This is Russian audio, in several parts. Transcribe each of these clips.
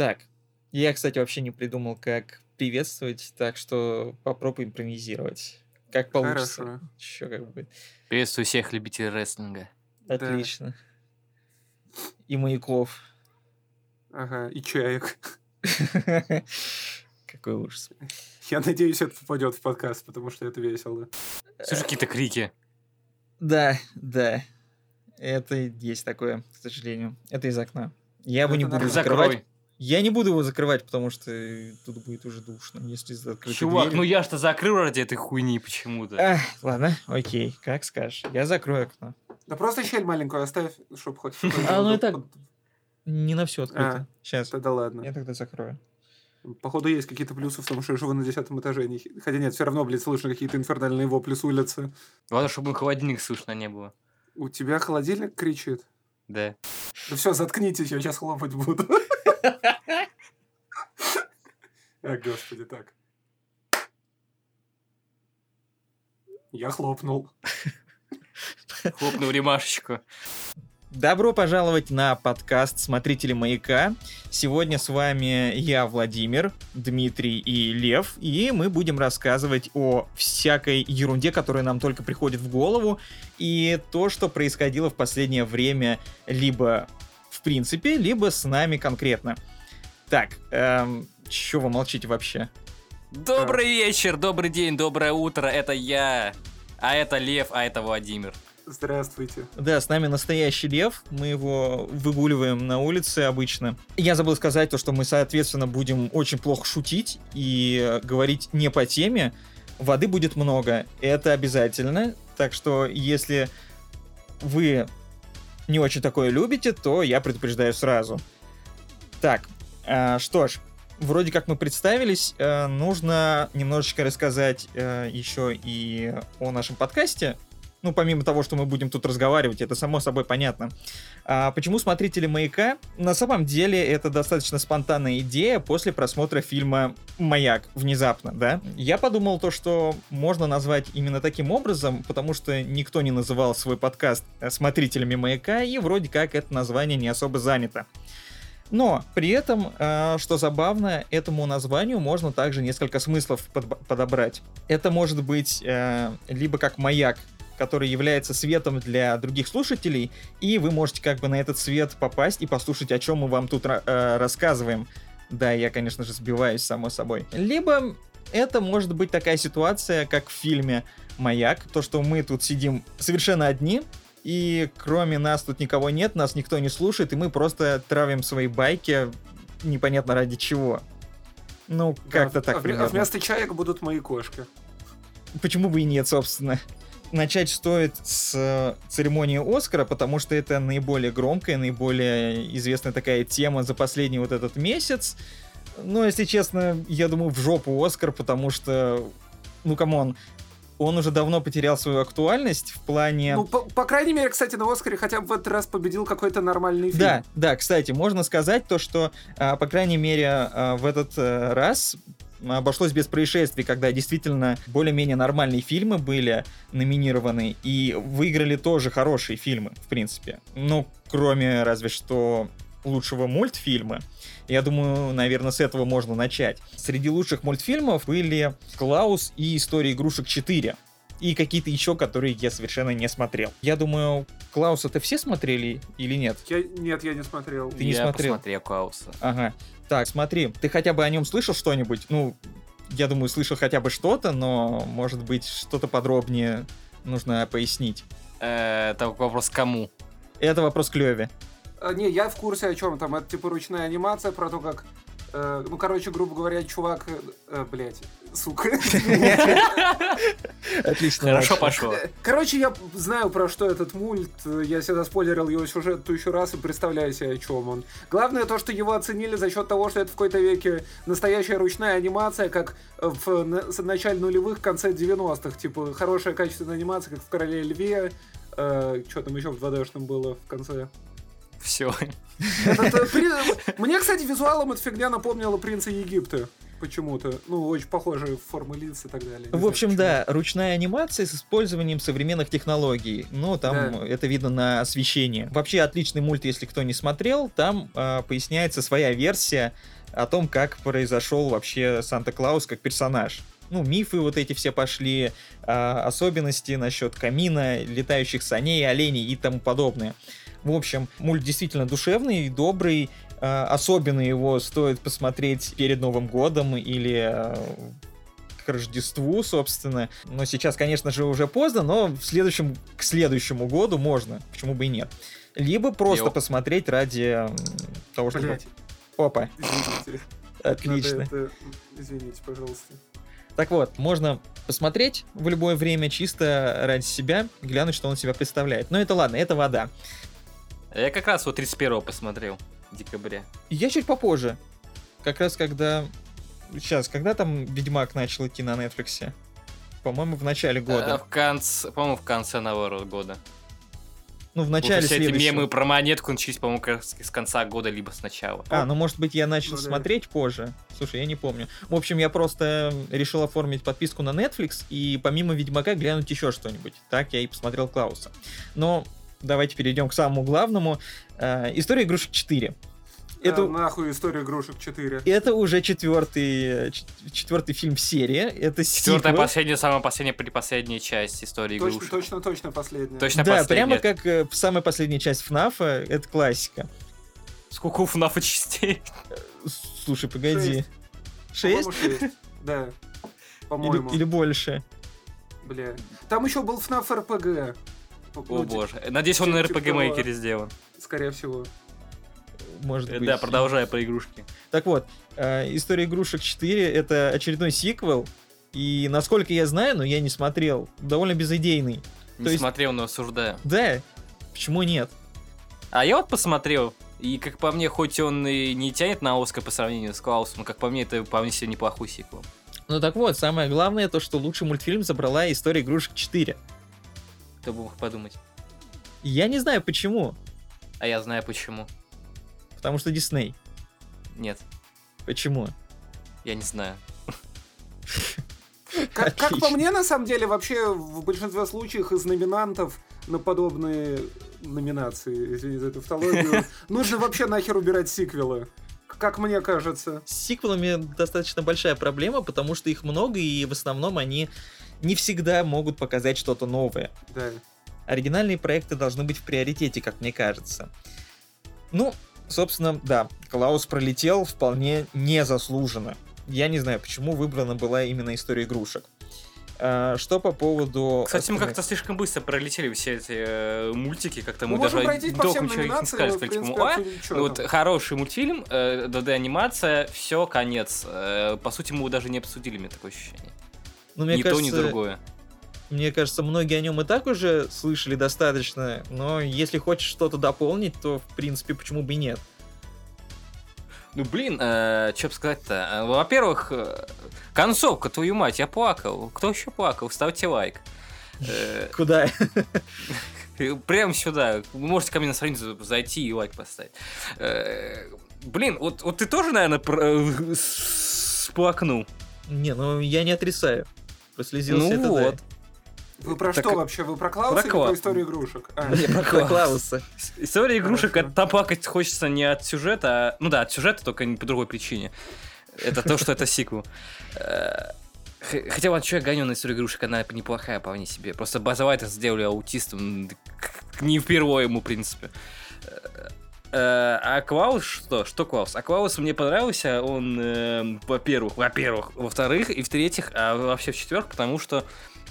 Так, я, кстати, вообще не придумал, как приветствовать, так что попробуй импровизировать. Как получится. Хорошо. Еще как бы. Приветствую всех любителей рестлинга. Отлично. И маяков. Ага, и чаек. Какой ужас. Я надеюсь, это попадет в подкаст, потому что это весело. Слушай, какие-то крики. Да, да. Это есть такое, к сожалению. Это из окна. Я его не буду закрывать. Я не буду его закрывать, потому что тут будет уже душно, если за открытой Чувак, дверью. ну я что закрыл ради этой хуйни почему-то. Ах, ладно, окей, как скажешь. Я закрою окно. Да просто щель маленькую оставь, чтобы хоть... А, ну и так. Не на все открыто. А, Сейчас. Да ладно. Я тогда закрою. Походу, есть какие-то плюсы в том, что я живу на десятом этаже. не- Хотя нет, все равно, блядь, слышно какие-то инфернальные вопли с улицы. Главное, чтобы холодильник слышно не было. У тебя холодильник кричит? Да. Да все, заткнитесь, я сейчас хлопать буду. А, господи, так. Я хлопнул. Хлопнул ремашечку. Добро пожаловать на подкаст «Смотрители маяка». Сегодня с вами я, Владимир, Дмитрий и Лев, и мы будем рассказывать о всякой ерунде, которая нам только приходит в голову, и то, что происходило в последнее время либо в принципе, либо с нами конкретно. Так, эм, чё вы молчите вообще? Добрый вечер, добрый день, доброе утро. Это я. А это Лев, а это Владимир. Здравствуйте. Да, с нами настоящий лев. Мы его выгуливаем на улице обычно. Я забыл сказать то, что мы, соответственно, будем очень плохо шутить и э, говорить не по теме. Воды будет много, это обязательно. Так что, если вы не очень такое любите, то я предупреждаю сразу. Так, а, что ж, вроде как мы представились, э, нужно немножечко рассказать э, еще и о нашем подкасте. Ну, помимо того, что мы будем тут разговаривать, это само собой понятно. А почему смотрители «Маяка»? На самом деле, это достаточно спонтанная идея после просмотра фильма «Маяк» внезапно, да? Я подумал то, что можно назвать именно таким образом, потому что никто не называл свой подкаст э, «Смотрителями «Маяка», и вроде как это название не особо занято. Но при этом, э, что забавно, этому названию можно также несколько смыслов под- подобрать. Это может быть э, либо как маяк, который является светом для других слушателей, и вы можете как бы на этот свет попасть и послушать, о чем мы вам тут э, рассказываем. Да, я, конечно же, сбиваюсь, само собой. Либо это может быть такая ситуация, как в фильме «Маяк», то, что мы тут сидим совершенно одни, и кроме нас тут никого нет, нас никто не слушает, и мы просто травим свои байки непонятно ради чего. Ну, как-то Да, так а, вме- а примерно. вместо чаек будут мои кошки. Почему бы и нет, собственно? Начать стоит с э, церемонии Оскара, потому что это наиболее громкая, наиболее известная такая тема за последний вот этот месяц. Но, если честно, я думаю, в жопу Оскар, потому что, ну, come on, он уже давно потерял свою актуальность в плане... Ну, по, по крайней мере, кстати, на Оскаре хотя бы в этот раз победил какой-то нормальный фильм. Да, да, кстати, можно сказать то, что, а, по крайней мере, а, в этот э, раз обошлось без происшествий, когда действительно более-менее нормальные фильмы были номинированы, и выиграли тоже хорошие фильмы, в принципе. Ну, кроме разве что лучшего мультфильма. Я думаю, наверное, с этого можно начать. Среди лучших мультфильмов были «Клаус» и «История игрушек 4». И какие-то еще, которые я совершенно не смотрел. Я думаю, Клауса-то все смотрели или нет? Я, нет, я не смотрел. Ты не я смотрел? посмотрел Клауса. Ага. Так, смотри, ты хотя бы о нем слышал что-нибудь? Ну, я думаю, слышал хотя бы что-то, но, может быть, что-то подробнее нужно пояснить. Э, Это вопрос к кому? Это вопрос к Леве. А, не, я в курсе о чем там. Это типа ручная анимация про то, как. э, ну, короче, грубо говоря, чувак. Э, э, блядь, сука. Отлично. Хорошо пошло. Э, Короче, я знаю про что этот мульт. Я всегда спойлерил его сюжет тысячу раз и представляю себе, о чем он. Главное то, что его оценили за счет того, что это в какой-то веке настоящая ручная анимация, как в начале нулевых, конце 90-х. Типа, хорошая качественная анимация, как в Короле Льве. что там еще в 2D-шном было в конце? Все. Этот, э, при- Мне, кстати, визуалом эта фигня напомнила принца Египта. Почему-то. Ну, очень похожие формы лиц и так далее. Не В общем, да, ручная анимация с использованием современных технологий. Ну, там Да. это видно на освещении. Вообще отличный мульт, если кто не смотрел, там а, поясняется своя версия о том, как произошел вообще Санта-Клаус как персонаж. Ну, мифы вот эти все пошли, а, особенности насчет камина, летающих саней, оленей и тому подобное. В общем, мульт действительно душевный, добрый. А, Особенно его стоит посмотреть перед Новым годом или а, к Рождеству, собственно. Но сейчас, конечно же, уже поздно, но в следующем, к следующему году можно. Почему бы и нет. Либо просто Йо. посмотреть ради того, чтобы... Блять, Опа, извините. отлично. Надо это- Извините, пожалуйста. Так вот, можно посмотреть в любое время чисто ради себя, глянуть, что он себя представляет. Но это ладно, это вода. Я как раз вот 31 посмотрел декабря. Я чуть попозже. Как раз когда... Сейчас, когда там Ведьмак начал идти на Netflix? По-моему, в начале Э, года. В конце, по-моему, в конце нового года. Ну, в Вот начале все эти мемы про монетку начались, по-моему, как с конца года, либо с начала. А, ну может быть я начал Ну да. смотреть позже. Слушай, я не помню. В общем, я просто решил оформить подписку на Netflix и помимо Ведьмака глянуть еще что-нибудь. Так я и посмотрел Клауса. Но давайте перейдем к самому главному. Э, История игрушек 4. Это, А, нахуй история игрушек 4. это уже четвертый, четвертый фильм в серии. Это Четвертая, сиквел. последняя, самая последняя, предпоследняя часть истории Точно, игрушек. точно, точно последняя. Точно Да, последняя. прямо как э, самая последняя часть ФНАФа. Это классика. Сколько у ФНАФа частей? Слушай, погоди. Шесть? По-моему, шесть. Да. Или, По-моему. или больше? Бля. Там еще был FNAF RPG. О Ну, боже. Надеюсь, он на типа. Maker сделан. Скорее всего. Может Э, быть. Да, продолжая про игрушки. Так вот, э, История игрушек 4 это очередной сиквел. И насколько я знаю, но я не смотрел, довольно безыдейный. Не То есть- смотрел, но осуждаю. Да, почему нет? А я вот посмотрел, и как по мне, хоть он и не тянет на Оскар по сравнению с Клаусом, но как по мне, это вполне себе неплохой сиквел. Ну так вот, самое главное то, что лучший мультфильм забрала История игрушек 4. Кто бы мог подумать. Я не знаю почему, А я знаю почему. потому что Дисней. Нет, Почему? я не знаю. Как, как по мне, на самом деле, вообще в большинстве случаев из номинантов на подобные номинации, извини за тавтологию, нужно вообще нахер убирать сиквелы. Как мне кажется. С сиквелами достаточно большая проблема, потому что их много, и в основном они не всегда могут показать что-то новое. Да. Оригинальные проекты должны быть в приоритете, как мне кажется. Ну, собственно, да, Клаус пролетел вполне незаслуженно. Я не знаю, почему выбрана была именно история игрушек. А, что по поводу... Кстати, мы как-то слишком быстро пролетели все эти э, мультики, как-то мы Мы даже ничего их не сказали. типа, «А, ну вот там». хороший мультфильм, э, 2D-анимация, все, конец. Э, по сути, мы его даже не обсудили, меня такое ощущение. Ну, мне ни кажется, то, ни другое. Мне кажется, многие о нем и так уже слышали достаточно, но если хочешь что-то дополнить, то, в принципе, почему бы и нет. Ну, блин, что бы сказать-то? Э, Во-первых, э, концовка, твою мать, я плакал. Кто еще плакал? Ставьте лайк. Э, Куда? Прямо сюда. Вы можете ко мне на страницу зайти и лайк поставить. Э, Блин, вот, вот ты тоже, наверное, сплакнул. Не, ну я не отрицаю. Прослезился Ну это вот. Вы про Так, что вообще? Вы про Клауса про или Кла- про историю игрушек? А, Не, про Про Клауса. История игрушек, плакать хочется не от сюжета, а... Ну да, от сюжета, только не по другой причине. Это то, что это сиквел. Э, Хотя вот что я гоню на историю игрушек, она неплохая вполне себе. Просто Базовайта сделали аутистом не впервые ему, в принципе. Э, э, А Клаус что? Что Клаус? А Клаус мне понравился, он, э, во-первых, во-первых, во-вторых, и в-третьих, а вообще в-четвертых, потому что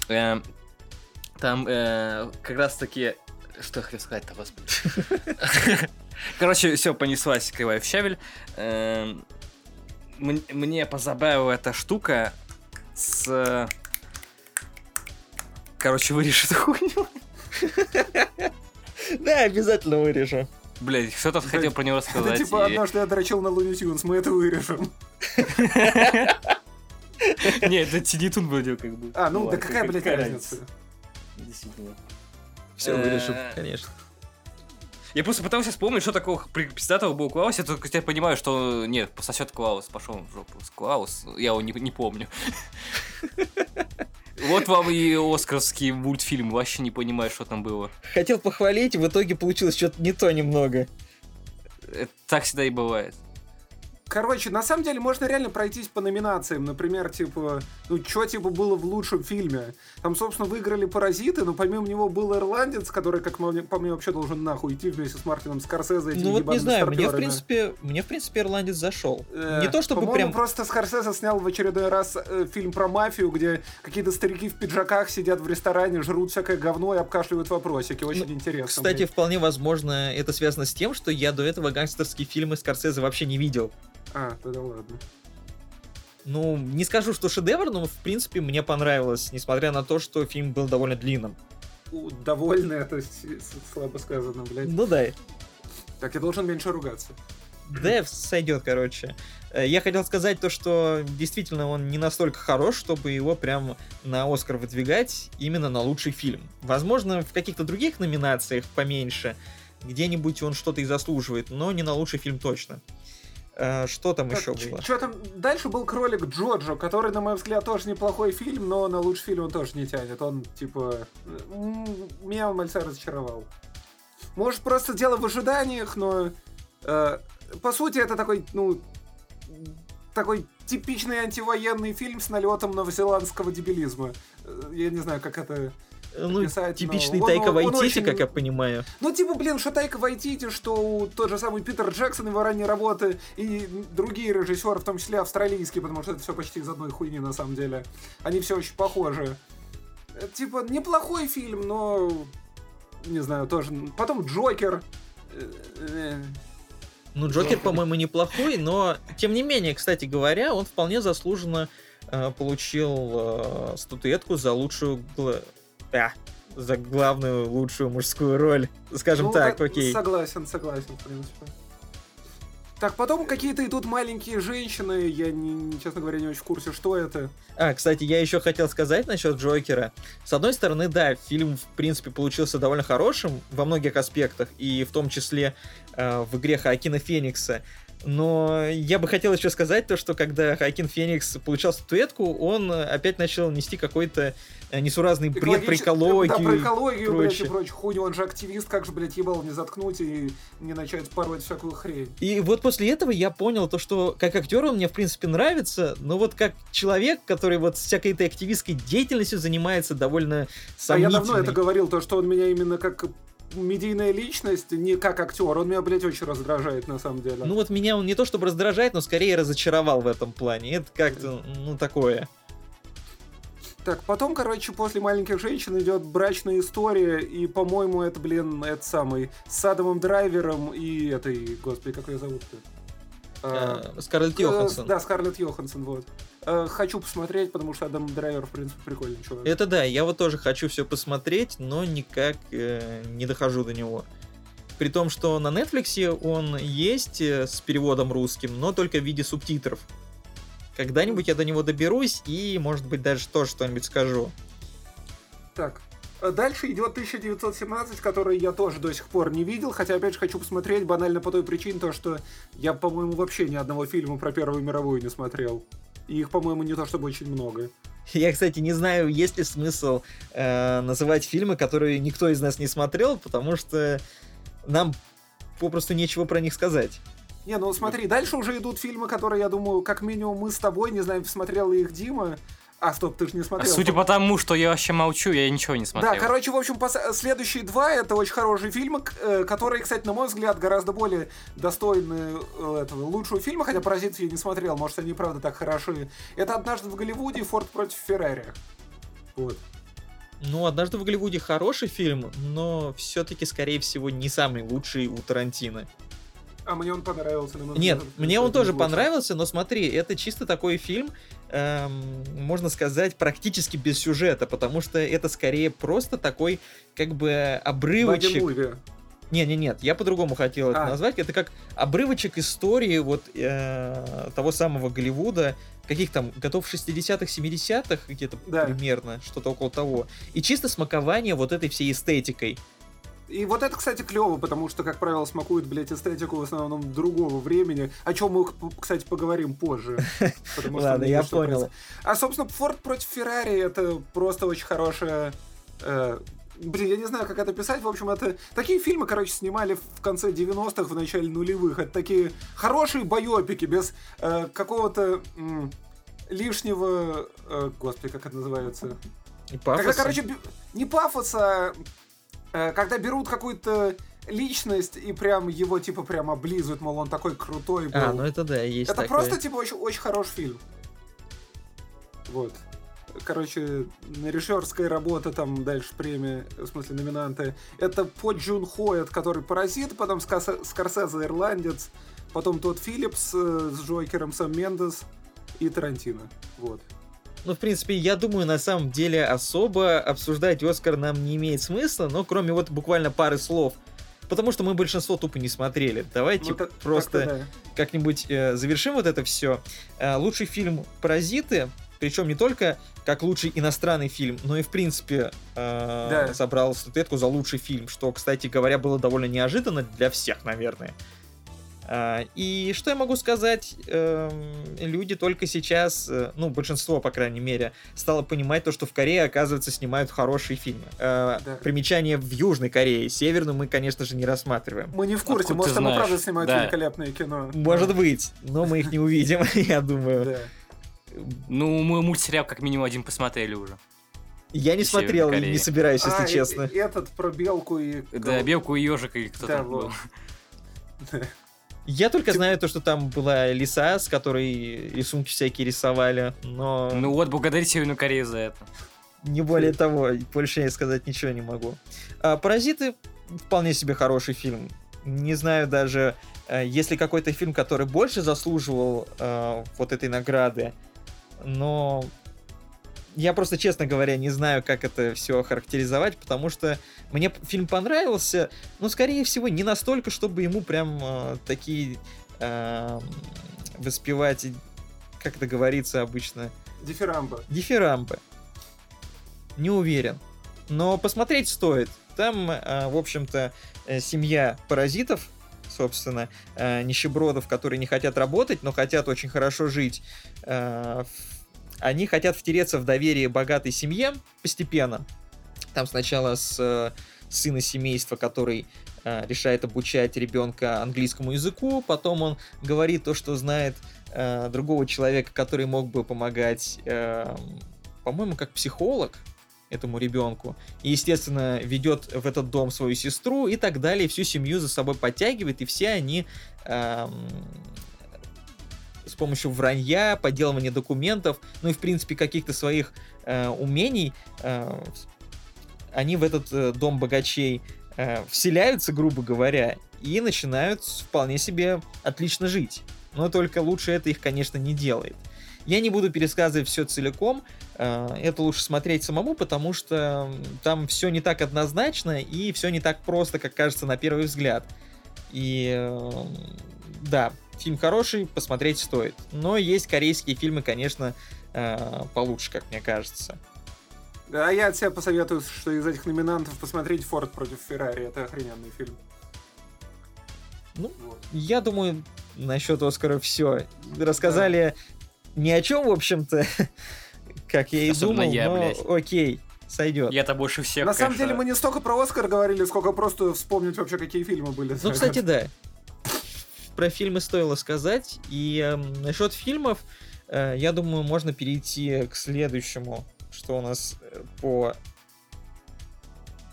э, там э, как раз-таки... Что я хотел сказать-то, господи? Короче, все, понеслась кривая в щавель. Эм, Мне позабавила эта штука с... Короче, вырежь эту хуйню. Да, обязательно вырежу. Блять, кто-то Да, хотел про него Это рассказать. типа и- однажды я дрочил на Луни Тюнс, мы это вырежем. Не, это Тинитун вроде как бы. А, ну да Ладно, какая, блядь, разница? Действительно. Все Э, вырежу, конечно. Я просто пытался вспомнить, что такого при- пиздатого был Клаус, я только теперь понимаю, что нет, пососет Клаус, пошел в жопу. Клаус, я его не, не помню. Вот вам и оскаровский мультфильм, вообще не понимаю, что там было. Хотел похвалить, в итоге получилось что-то не то немного. Это так всегда и бывает. Короче, на самом деле можно реально пройтись по номинациям. Например, типа, ну, что типа было в лучшем фильме? Там, собственно, выиграли «Паразиты», но помимо него был «Ирландец», который, как по мне, вообще должен нахуй идти вместе с Мартином Скорсезе. этими Ну вот не знаю, мне в принципе, мне в принципе ирландец зашел. Э, Не то чтобы прям. просто Скорсезе снял в очередной раз э, фильм про мафию, где какие-то старики в пиджаках сидят в ресторане, жрут всякое говно и обкашливают вопросики. Очень Ну, интересно. Кстати, блядь. вполне возможно, это связано с тем, что я до этого гангстерские фильмы Скорсезе вообще не видел. А, тогда ладно. Ну, не скажу, что шедевр, но в принципе мне понравилось, несмотря на то, что фильм был довольно длинным. Довольно это слабо сказано, блядь. Ну да, Так, я должен меньше ругаться. да, сойдет, короче. Э, Я хотел сказать то, что действительно он не настолько хорош, чтобы его прям на Оскар выдвигать именно на лучший фильм. Возможно, в каких-то других номинациях поменьше, где-нибудь он что-то и заслуживает, но не на лучший фильм точно. Э, Что там еще было? Что там? Дальше был кролик Джоджо, который, на мой взгляд, тоже неплохой фильм, но на лучший фильм он тоже не тянет. Он, типа, меня он мальца разочаровал. Может, просто дело в ожиданиях, но э, по сути это такой, ну, такой типичный антивоенный фильм с налетом новозеландского дебилизма. Э, Я не знаю, как это... Ну, писать, типичный но Тайка Вайтити, очень- как я понимаю. Ну, типа, блин, что Тайка Вайтити, что тот же самый Питер Джексон его ранние работы и другие режиссеры, в том числе австралийские, потому что это все почти из одной хуйни на самом деле. Они все очень похожи. Э, Типа, неплохой фильм, но... Не знаю, тоже... Потом Джокер. Э, э, Ну, Джокер, по-моему, неплохой, но, тем не менее, кстати говоря, он вполне заслуженно э, получил э, статуэтку за лучшую... гла- а, за главную лучшую мужскую роль. Скажем ну, так, да, окей. Согласен, согласен, в принципе. Так, потом какие-то идут маленькие женщины, я, не, честно говоря, не очень в курсе, что это. А, кстати, я еще хотел сказать насчет Джокера. С одной стороны, да, фильм, в принципе, получился довольно хорошим во многих аспектах, и в том числе э, в игре Хоакина Феникса. Но я бы хотел еще сказать то, что когда Хоакин Феникс получал статуэтку, он опять начал нести какой-то э, несуразный бред про экологию. Да, про экологию, блядь, и прочее. хуйню. Он же активист, как же, блядь, ебал не заткнуть и не начать пороть всякую хрень. И вот после этого я понял то, что как актер он мне, в принципе, нравится, но вот как человек, который вот всякой этой активистской деятельностью занимается довольно А я сомнительной. давно это говорил, то, что он меня именно как медийная личность, не как актер. Он меня, блядь, очень раздражает, на самом деле. Ну вот меня он не то чтобы раздражает, но скорее разочаровал в этом плане. Это как-то, ну, такое. Так, потом, короче, после «Маленьких женщин» идет брачная история, и, по-моему, это, блин, это самый, с Адамом Драйвером и этой, господи, как ее зовут-то? Э, Скарлетт э, Йоханссон. Да, Скарлетт Йоханссон, вот. Э, Хочу посмотреть, потому что Адам Драйвер, в принципе, прикольный чувак. Это да, я вот тоже хочу все посмотреть, но никак не дохожу до него. При том, что на Netflix он есть с переводом русским, но только в виде субтитров. Когда-нибудь я до него доберусь и, может быть, даже тоже что-нибудь скажу. Так, дальше идет 1917, который я тоже до сих пор не видел, хотя, опять же, хочу посмотреть банально по той причине, то, что я, по-моему, вообще ни одного фильма про Первую мировую не смотрел. И их, по-моему, не то чтобы очень много. Я, кстати, не знаю, есть ли смысл э, называть фильмы, которые никто из нас не смотрел, потому что нам попросту нечего про них сказать. Не, ну смотри, дальше уже идут фильмы, которые, я думаю, как минимум мы с тобой, не знаю, смотрел ли их Дима. А, стоп, ты же не смотрел. судя по тому, что я вообще молчу, я ничего не смотрел. Да, короче, в общем, пос- следующие два это очень хорошие фильмы, э, которые, кстати, на мой взгляд, гораздо более достойны э, этого лучшего фильма, хотя «Паразитов» я не смотрел, может, они и правда так хороши. Это «Однажды в Голливуде» и «Форд против Феррари». Вот. Ну, «Однажды в Голливуде» хороший фильм, но все-таки, скорее всего, не самый лучший у Тарантино. А мне он понравился. на Нет, взгляд, мне он это тоже понравился, но смотри, это чисто такой фильм, эм, можно сказать, практически без сюжета, потому что это скорее просто такой, как бы, обрывочек. Бади-муви. Не-не-нет, я по-другому хотел это А. назвать. Это как обрывочек истории вот э, того самого Голливуда, каких там, готов 60-х, 70-х, где-то Да. примерно, что-то около того. И чисто смакование вот этой всей эстетикой. И вот это, кстати, клево, потому что, как правило, смакует, блядь, эстетику в основном другого времени, о чем мы, кстати, поговорим позже. Ладно, я понял. А, собственно, Форд против Феррари это просто очень хорошая э, Блин, я не знаю, как это писать. В общем, это такие фильмы, короче, снимали в конце 90-х, в начале нулевых. Это такие хорошие байопики без э, какого-то м, лишнего... Э, господи, как это называется? И пафоса. Когда, короче, б- не пафоса, а, когда берут какую-то личность и прям его типа прям облизывают, мол, он такой крутой был. А, ну это да, есть Это такое. просто типа очень, очень хороший фильм. Вот. Короче, режиссерская работа, там дальше премия, в смысле номинанты. Это по Джун Хо, это который Паразит, потом Скорсе- Скорсезе Ирландец, потом тот Филлипс э, с Джокером, Сэм Мендес и Тарантино. Вот. Ну, в принципе, я думаю, на самом деле особо обсуждать Оскар нам не имеет смысла, но кроме вот буквально пары слов. Потому что мы большинство тупо не смотрели. Давайте Ну, так- просто да. как-нибудь э, завершим вот это все. лучший фильм «Паразиты», причем не только как лучший иностранный фильм, но и, в принципе, э, Да. собрал статуэтку за лучший фильм, что, кстати говоря, было довольно неожиданно для всех, наверное. А, И что я могу сказать? Эм, Люди только сейчас, э, ну, большинство, по крайней мере, стало понимать то, что в Корее, оказывается, снимают хорошие фильмы. Э, Да. Примечание в Южной Корее. Северную мы, конечно же, не рассматриваем. Мы не в курсе, Откуда может, там и правда снимают Да. великолепное кино. Может быть, но мы их не увидим, я думаю. Да. Ну, мы мультсериал как минимум один посмотрели уже. Я не смотрел и не собираюсь, если А, и- честно. и этот про белку и... Да, белку и ежика или кто Да, там вот. был. Я только Типа- знаю то, что там была лиса, с которой рисунки всякие рисовали, но Ну вот, благодарить Северную Корею за это. не более того, больше я сказать ничего не могу. А, Паразиты вполне себе хороший фильм. Не знаю даже, э, есть ли какой-то фильм, который больше заслуживал э, вот этой награды, но я просто, честно говоря, не знаю, как это все характеризовать, потому что мне фильм понравился, но, скорее всего, не настолько, чтобы ему прям э, такие э, воспевать, как это говорится обычно, Дифирамба. дифирамбы. Не уверен. Но посмотреть стоит. Там, э, в общем-то, э, семья паразитов, собственно, э, нищебродов, которые не хотят работать, но хотят очень хорошо жить. Э, в- Они хотят втереться в доверие богатой семье постепенно. Там сначала с э, сына семейства, который э, решает обучать ребенка английскому языку, потом он говорит то, что знает э, другого человека, который мог бы помогать, э, по-моему, как психолог этому ребенку. И, естественно, ведет в этот дом свою сестру и так далее, всю семью за собой подтягивает, и все они эм, помощью вранья, подделывания документов, ну и, в принципе, каких-то своих э, умений, э, они в этот э, дом богачей э, вселяются, грубо говоря, и начинают вполне себе отлично жить. Но только лучше это их, конечно, не делает. Я не буду пересказывать все целиком, э, это лучше смотреть самому, потому что там все не так однозначно и все не так просто, как кажется на первый взгляд. И э, да, фильм хороший, посмотреть стоит. Но есть корейские фильмы, конечно, э, получше, как мне кажется. А я от себя посоветую, что из этих номинантов посмотреть «Форд против Феррари». Это охрененный фильм. Ну, Вот. Я думаю, насчет Оскара все. Рассказали ни о чем, в общем-то, как я и Особенно думал, я, но блядь. окей, сойдет. Я-то больше всех, На самом конечно. деле мы не столько про Оскар говорили, сколько просто вспомнить вообще, какие фильмы были. Ну, кстати, да. Про фильмы стоило сказать. И эм, насчет фильмов, э, я думаю, можно перейти к следующему, что у нас э, по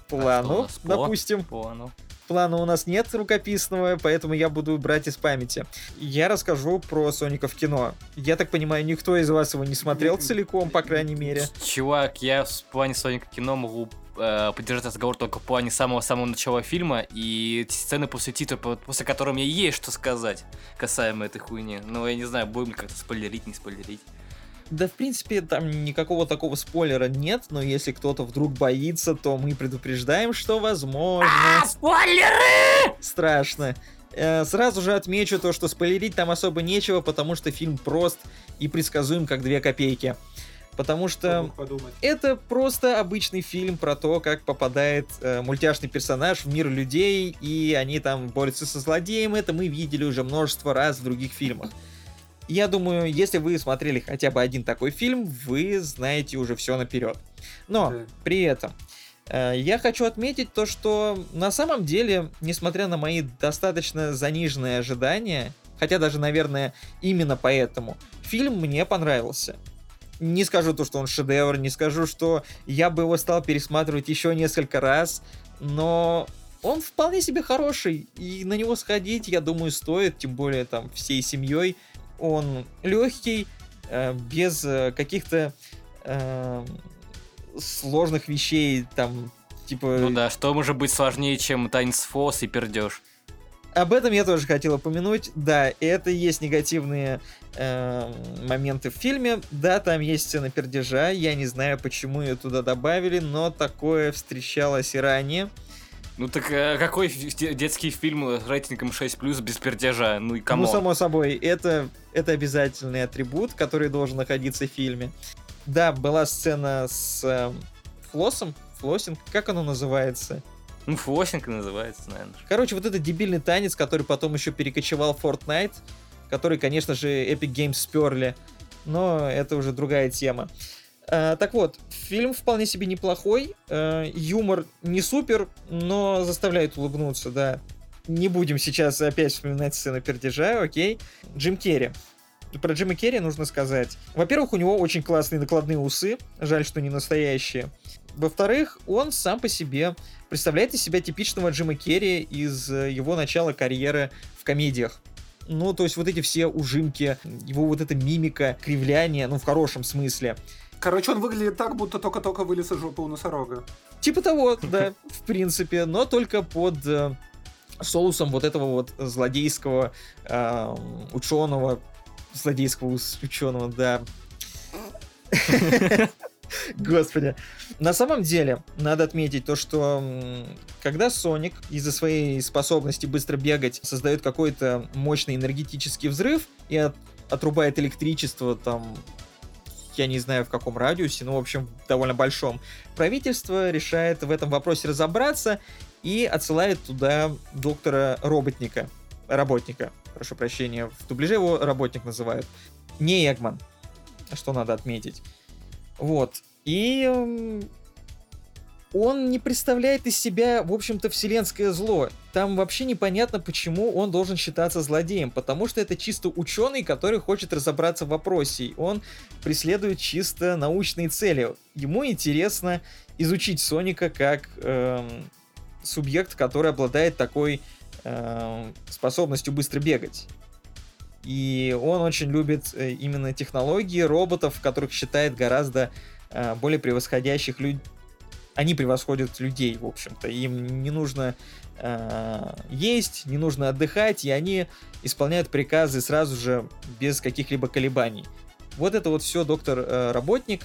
у плану, нас по? допустим. По, ну. Плана у нас нет рукописного, поэтому я буду брать из памяти. Я расскажу про Соника в кино. Я так понимаю, никто из вас его не смотрел целиком, по крайней мере. Чувак, я в плане Соника кино могу э, поддержать разговор только в плане самого-самого начала фильма и сцены после по- после которой мне есть что сказать касаемо этой хуйни. Ну, я не знаю, будем ли как-то спойлерить, не спойлерить. Да, в принципе, там никакого такого спойлера нет, но если кто-то вдруг боится, то мы предупреждаем, что возможно. спойлеры! страшно. Э, Сразу же отмечу то, что спойлерить там особо нечего, потому что фильм прост и предсказуем, как две копейки. Потому что это просто обычный фильм про то, как попадает э, мультяшный персонаж в мир людей, и они там борются со злодеем. Это мы видели уже множество раз в других фильмах. Я думаю, если вы смотрели хотя бы один такой фильм, вы знаете уже все наперед. Но да. при этом э, я хочу отметить то, что на самом деле, несмотря на мои достаточно заниженные ожидания, хотя даже, наверное, именно поэтому, фильм мне понравился. Не скажу то, что он шедевр, не скажу, что я бы его стал пересматривать еще несколько раз, но он вполне себе хороший, и на него сходить, я думаю, стоит, тем более там всей семьей. Он легкий, э, без э, каких-то э, сложных вещей, там, типа... Ну да, что может быть сложнее, чем танец фос и пердеж? об этом я тоже хотел упомянуть. Да, это есть негативные э, моменты в фильме. Да, там есть сцена пердежа. Я не знаю, почему ее туда добавили, но такое встречалось и ранее. Ну так а какой детский фильм с рейтингом 6 без пердежа? Ну и кому? Ну, само собой, это, это обязательный атрибут, который должен находиться в фильме. Да, была сцена с э, флоссом, флоссинг, как оно называется? Ну, флоссинг называется, наверное. Короче, вот этот дебильный танец, который потом еще перекочевал в Fortnite, который, конечно же, Epic Games сперли, но это уже другая тема. А, так вот, фильм вполне себе неплохой, а, юмор не супер, но заставляет улыбнуться, да. Не будем сейчас опять вспоминать сцену пердежа, окей. Джим Керри. Про Джима Керри нужно сказать. Во-первых, у него очень классные накладные усы, жаль, что не настоящие. Во-вторых, он сам по себе представляет из себя типичного Джима Керри из э, его начала карьеры в комедиях. Ну, то есть вот эти все ужимки, его вот эта мимика, кривляние, ну, в хорошем смысле. Короче, он выглядит так, будто только-только вылез из жопы у носорога. Типа того, да, в принципе, но только под э, соусом вот этого вот злодейского э, ученого, злодейского ученого, да. Господи. На самом деле, надо отметить то, что когда Соник из-за своей способности быстро бегать создает какой-то мощный энергетический взрыв и от, отрубает электричество там я не знаю в каком радиусе, но в общем довольно большом, правительство решает в этом вопросе разобраться и отсылает туда доктора Роботника, работника, прошу прощения, в дубляже его работник называют, не Эгман, что надо отметить. Вот. И он не представляет из себя, в общем-то, вселенское зло. Там вообще непонятно, почему он должен считаться злодеем, потому что это чисто ученый, который хочет разобраться в вопросе. Он преследует чисто научные цели. Ему интересно изучить Соника как эм, субъект, который обладает такой эм, способностью быстро бегать. И он очень любит э, именно технологии роботов, которых считает гораздо э, более превосходящих людей. Они превосходят людей, в общем-то. Им не нужно э, есть, не нужно отдыхать, и они исполняют приказы сразу же без каких-либо колебаний. Вот это вот все доктор э, работник.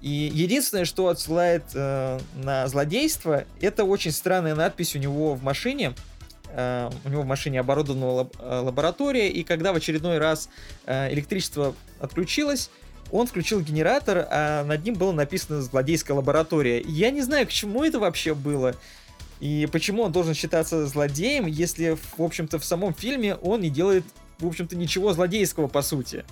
И единственное, что отсылает э, на злодейство, это очень странная надпись у него в машине, Э, у него в машине оборудована э, лаборатория, и когда в очередной раз э, электричество отключилось, он включил генератор, а над ним было написано «Злодейская лаборатория». Я не знаю, к чему это вообще было. И почему он должен считаться злодеем, если, в общем-то, в самом фильме он не делает, в общем-то, ничего злодейского, по сути.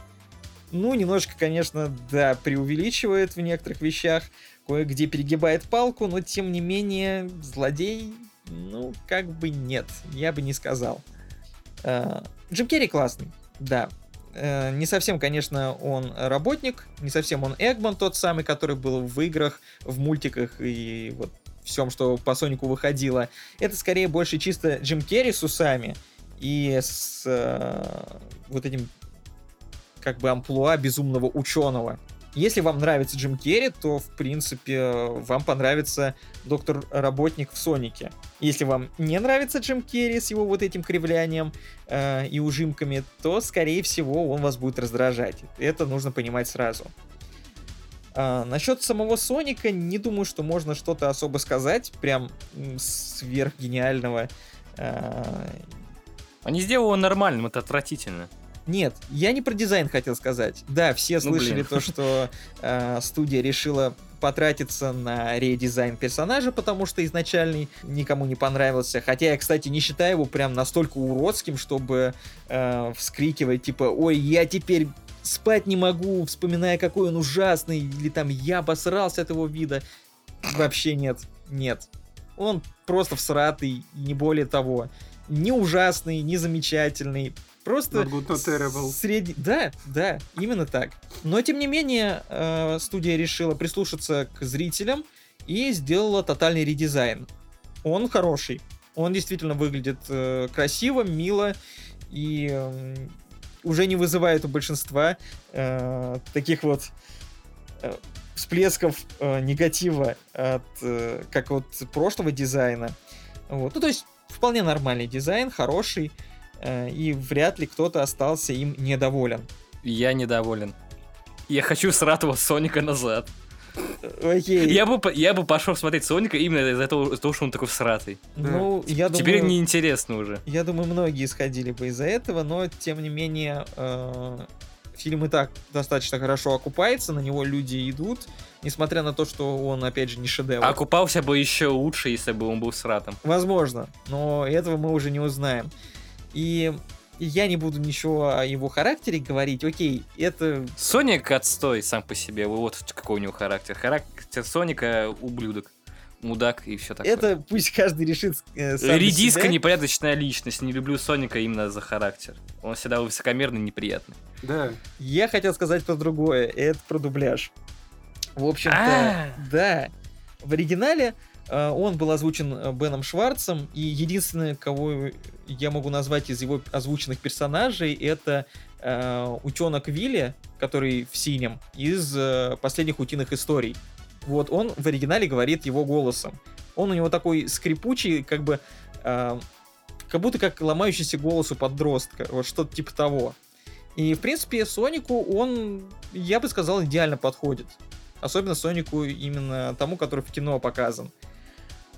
Ну, немножко, конечно, да, преувеличивает в некоторых вещах, кое-где перегибает палку, но, тем не менее, злодей ну, как бы нет, я бы не сказал. Э, Джим Керри классный, да. Э, не совсем, конечно, он работник, не совсем он Эгман тот самый, который был в играх, в мультиках и вот всем, что по Сонику выходило. Это скорее больше чисто Джим Керри с усами и с э, вот этим как бы амплуа безумного ученого. Если вам нравится Джим Керри, то, в принципе, вам понравится Доктор Работник в Сонике. Если вам не нравится Джим Керри с его вот этим кривлянием э, и ужимками, то, скорее всего, он вас будет раздражать. Это нужно понимать сразу. А, насчет самого Соника, не думаю, что можно что-то особо сказать, прям сверхгениального. А... Они сделали его нормальным, это отвратительно. Нет, я не про дизайн хотел сказать. Да, все Ну, слышали блин. то, что э, студия решила потратиться на редизайн персонажа, потому что изначальный никому не понравился. Хотя я, кстати, не считаю его прям настолько уродским, чтобы э, вскрикивать, типа, ой, я теперь спать не могу, вспоминая, какой он ужасный, или там я обосрался от его вида. Вообще нет, нет. Он просто всратый, не более того. Не ужасный, не замечательный. Просто средний... Да, да, именно так. Но, тем не менее, э, студия решила прислушаться к зрителям и сделала тотальный редизайн. Он хороший. Он действительно выглядит э, красиво, мило и эм, уже не вызывает у большинства э, таких вот всплесков негатива от как от прошлого дизайна. Вот. Ну, то есть, вполне нормальный дизайн, хороший, и вряд ли кто-то остался им недоволен. Я недоволен. Я хочу сратого Соника назад. Э, Окей. Я бы, я бы пошел смотреть Соника именно из-за того, из-за того, что он такой всратый. Ну, я думаю... Теперь неинтересно уже. Я думаю, многие исходили бы из-за этого, но тем не менее э, фильм и так достаточно хорошо окупается, на него люди идут, несмотря на то, что он, опять же, не шедевр. Окупался бы еще лучше, если бы он был сратом. Возможно, но этого мы уже не узнаем. И я не буду ничего о его характере говорить. Окей, это Соник отстой сам по себе. Вот какой у него характер. Характер Соника ублюдок. Мудак и все такое. это пусть каждый решит э, сам Редиска себя. непорядочная личность. Не люблю Соника именно за характер. Он всегда высокомерный, неприятный. Да. Я хотел сказать про другое. Это про дубляж. В общем-то, А. да. В оригинале э, он был озвучен э, Беном Шварцем, и единственное, кого я могу назвать из его озвученных персонажей, это э, утенок Вилли, который в синем, из э, последних утиных историй. Вот он в оригинале говорит его голосом. Он у него такой скрипучий, как бы, э, как будто как ломающийся голос у подростка, вот что-то типа того. И, в принципе, Сонику он, я бы сказал, идеально подходит. Особенно Сонику именно тому, который в кино показан.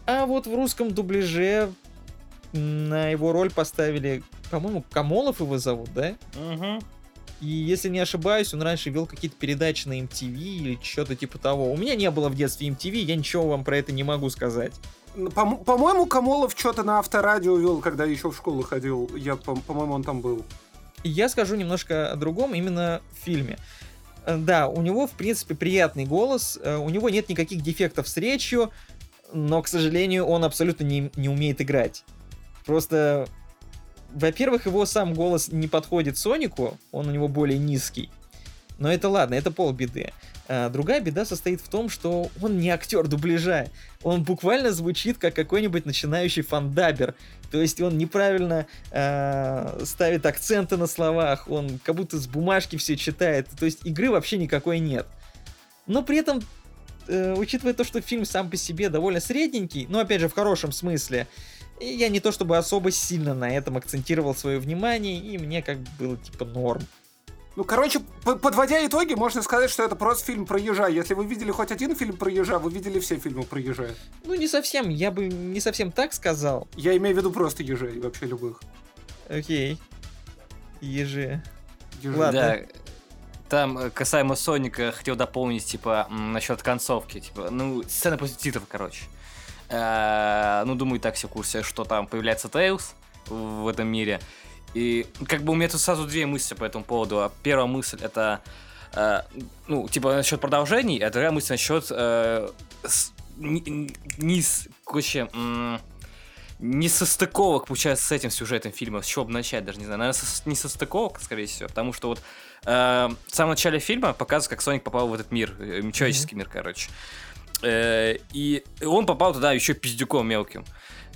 А вот в русском дубляже на его роль поставили, по-моему, Камолов его зовут, да? И если не ошибаюсь, он раньше вел какие-то передачи на MTV или что-то типа того. У меня не было в детстве MTV, я ничего вам про это не могу сказать. Ну, по- По-моему, Камолов что-то на авторадио вел, когда еще в школу ходил. Я, по- по-моему, он там был. Я скажу немножко о другом именно в фильме. Э, Да, у него, в принципе, приятный голос, э, у него нет никаких дефектов с речью, но, к сожалению, он абсолютно не, не умеет играть. Просто, во-первых, его сам голос не подходит Сонику, он у него более низкий. Но это ладно, это полбеды. А другая беда состоит в том, что он не актер дубляжа. Он буквально звучит как какой-нибудь начинающий фандабер. То есть он неправильно э, ставит акценты на словах, он как будто с бумажки все читает. То есть игры вообще никакой нет. Но при этом, э, учитывая то, что фильм сам по себе довольно средненький, но опять же в хорошем смысле, и я не то чтобы особо сильно на этом акцентировал свое внимание, и мне как бы было типа норм. Ну, короче, подводя итоги, можно сказать, что это просто фильм про ежа. Если вы видели хоть один фильм про ежа, вы видели все фильмы про ежа. Ну, не совсем, я бы не совсем так сказал. Я имею в виду просто ежей, вообще любых. Окей. Ежи. Ежи. Ладно. Да. Там э, касаемо Соника хотел дополнить, типа, насчет концовки. Типа, ну, сцена после титров, короче. Э, Ну, думаю, так все курсе, что там появляется Тейлз в этом мире. И как бы у меня тут сразу две мысли по этому поводу. А Первая мысль это, э, ну, типа, насчет продолжений, а другая мысль насчет э, с- ни- ни- низ, короче, м, не состыковок, получается, с этим сюжетом фильма. С чего бы начать, даже не знаю. Наверное, со- не состыковок, скорее всего. Потому что вот в самом начале фильма показывают, как Соник попал в этот мир, э, человеческий мир, короче. Э, и он попал туда еще пиздюком мелким.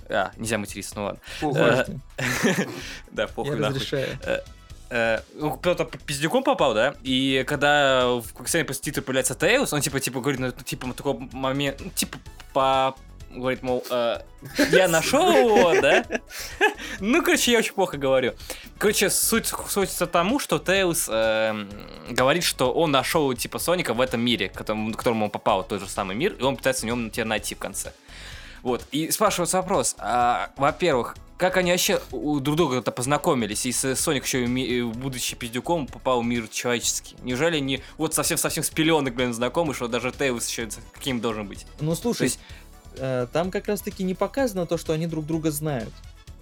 А, нельзя материться, ну ладно. Похуй. Э. Да, Я похуй нахуй. разрешаю. Э, ну, кто-то пиздюком попал, да? И когда в после титров появляется Тейлз, он типа, типа говорит, ну, типа, такой момент, ну, типа, по... Говорит, мол, э, я нашел его, да? Ну, короче, я очень плохо говорю. Короче, суть сводится тому, что Тейлз эм, говорит, что он нашел, типа, Соника в этом мире, к которому, к которому он попал, в тот же самый мир, и он пытается в нем тебя найти в конце. Вот, и спрашивается вопрос, а, во-первых, как они вообще у друг друга-то познакомились, и с Соник еще, и, будучи пиздюком, попал в мир человеческий? Неужели они вот совсем-совсем с пеленок, блин, знакомы, что даже Тейлс еще каким должен быть? Ну, слушай, есть- э, там как раз-таки не показано то, что они друг друга знают.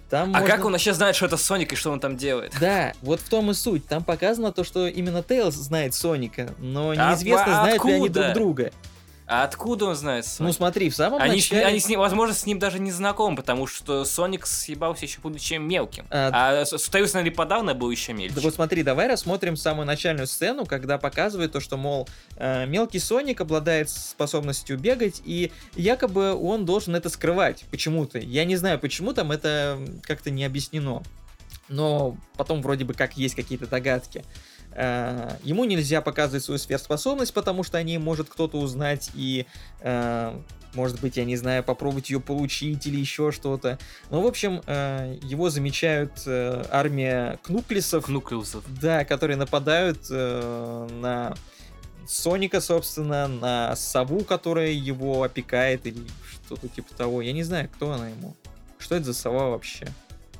Там А можно- как он вообще знает, что это Соник и что он там делает? Да, вот в том и суть. Там показано то, что именно Тейлз знает Соника, но А неизвестно, а знают ли они друг друга. А откуда он знает Ну Соник? смотри, в самом Они, начале... они с ним, возможно, с ним даже не знакомы, потому что Соник съебался еще будучи мелким. А, А, с с Тейлс, наверное, подавно был еще мельче. Да вот смотри, давай рассмотрим самую начальную сцену, когда показывает то, что, мол, э, мелкий Соник обладает способностью бегать, и якобы он должен это скрывать почему-то. Я не знаю, почему там это как-то не объяснено. Но потом вроде бы как есть какие-то догадки. Э, Ему нельзя показывать свою сверхспособность, потому что о ней может кто-то узнать и, э, может быть, я не знаю, попробовать ее получить или еще что-то. Ну, в общем, э, его замечают э, армия кнуклисов, Нуклеусов. да, которые нападают э, на Соника, собственно, на сову, которая его опекает, или что-то типа того. Я не знаю, кто она ему. Что это за сова вообще?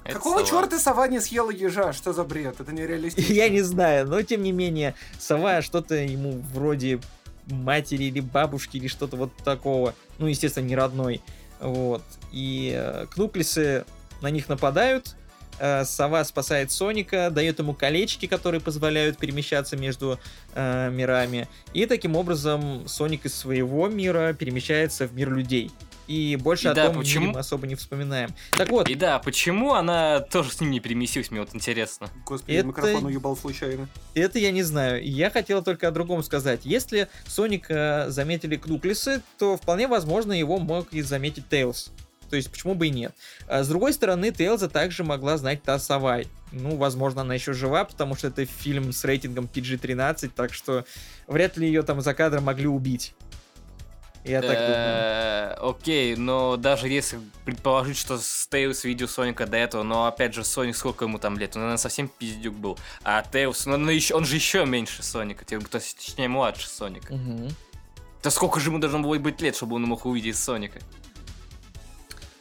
Это Какого сова. черта сова не съела ежа? Что за бред? Это нереалистично. Я не знаю, но тем не менее, сова что-то ему вроде матери или бабушки или что-то вот такого. Ну, естественно, не родной. Вот. И э, кнуклисы на них нападают. Э, сова спасает Соника, дает ему колечки, которые позволяют перемещаться между э, мирами. И таким образом Соник из своего мира перемещается в мир людей. И больше И о да, том почему- мы особо не вспоминаем. Так вот, И да, почему она тоже с ним не переместилась, мне вот интересно. Господи, Это- микрофон уебал случайно. Это я не знаю. Я хотел только о другом сказать. Если Соника заметили Кнуклисы, то вполне возможно его мог и заметить Тейлз. То есть, почему бы и нет. А с другой стороны, Тейлза также могла знать та Савай. Ну, возможно, она еще жива, потому что это фильм с рейтингом PG-13, так что вряд ли ее там за кадром могли убить. Я так думаю. Э, Окей, но даже если предположить, что Тейлс видел Соника до этого, но опять же, Соник сколько ему там лет? Он, наверное, совсем пиздюк был. А Тейлс, ну, он, еще, он же еще меньше Соника, точнее, младше Соника. Да сколько же ему должно было быть лет, чтобы он мог увидеть Соника?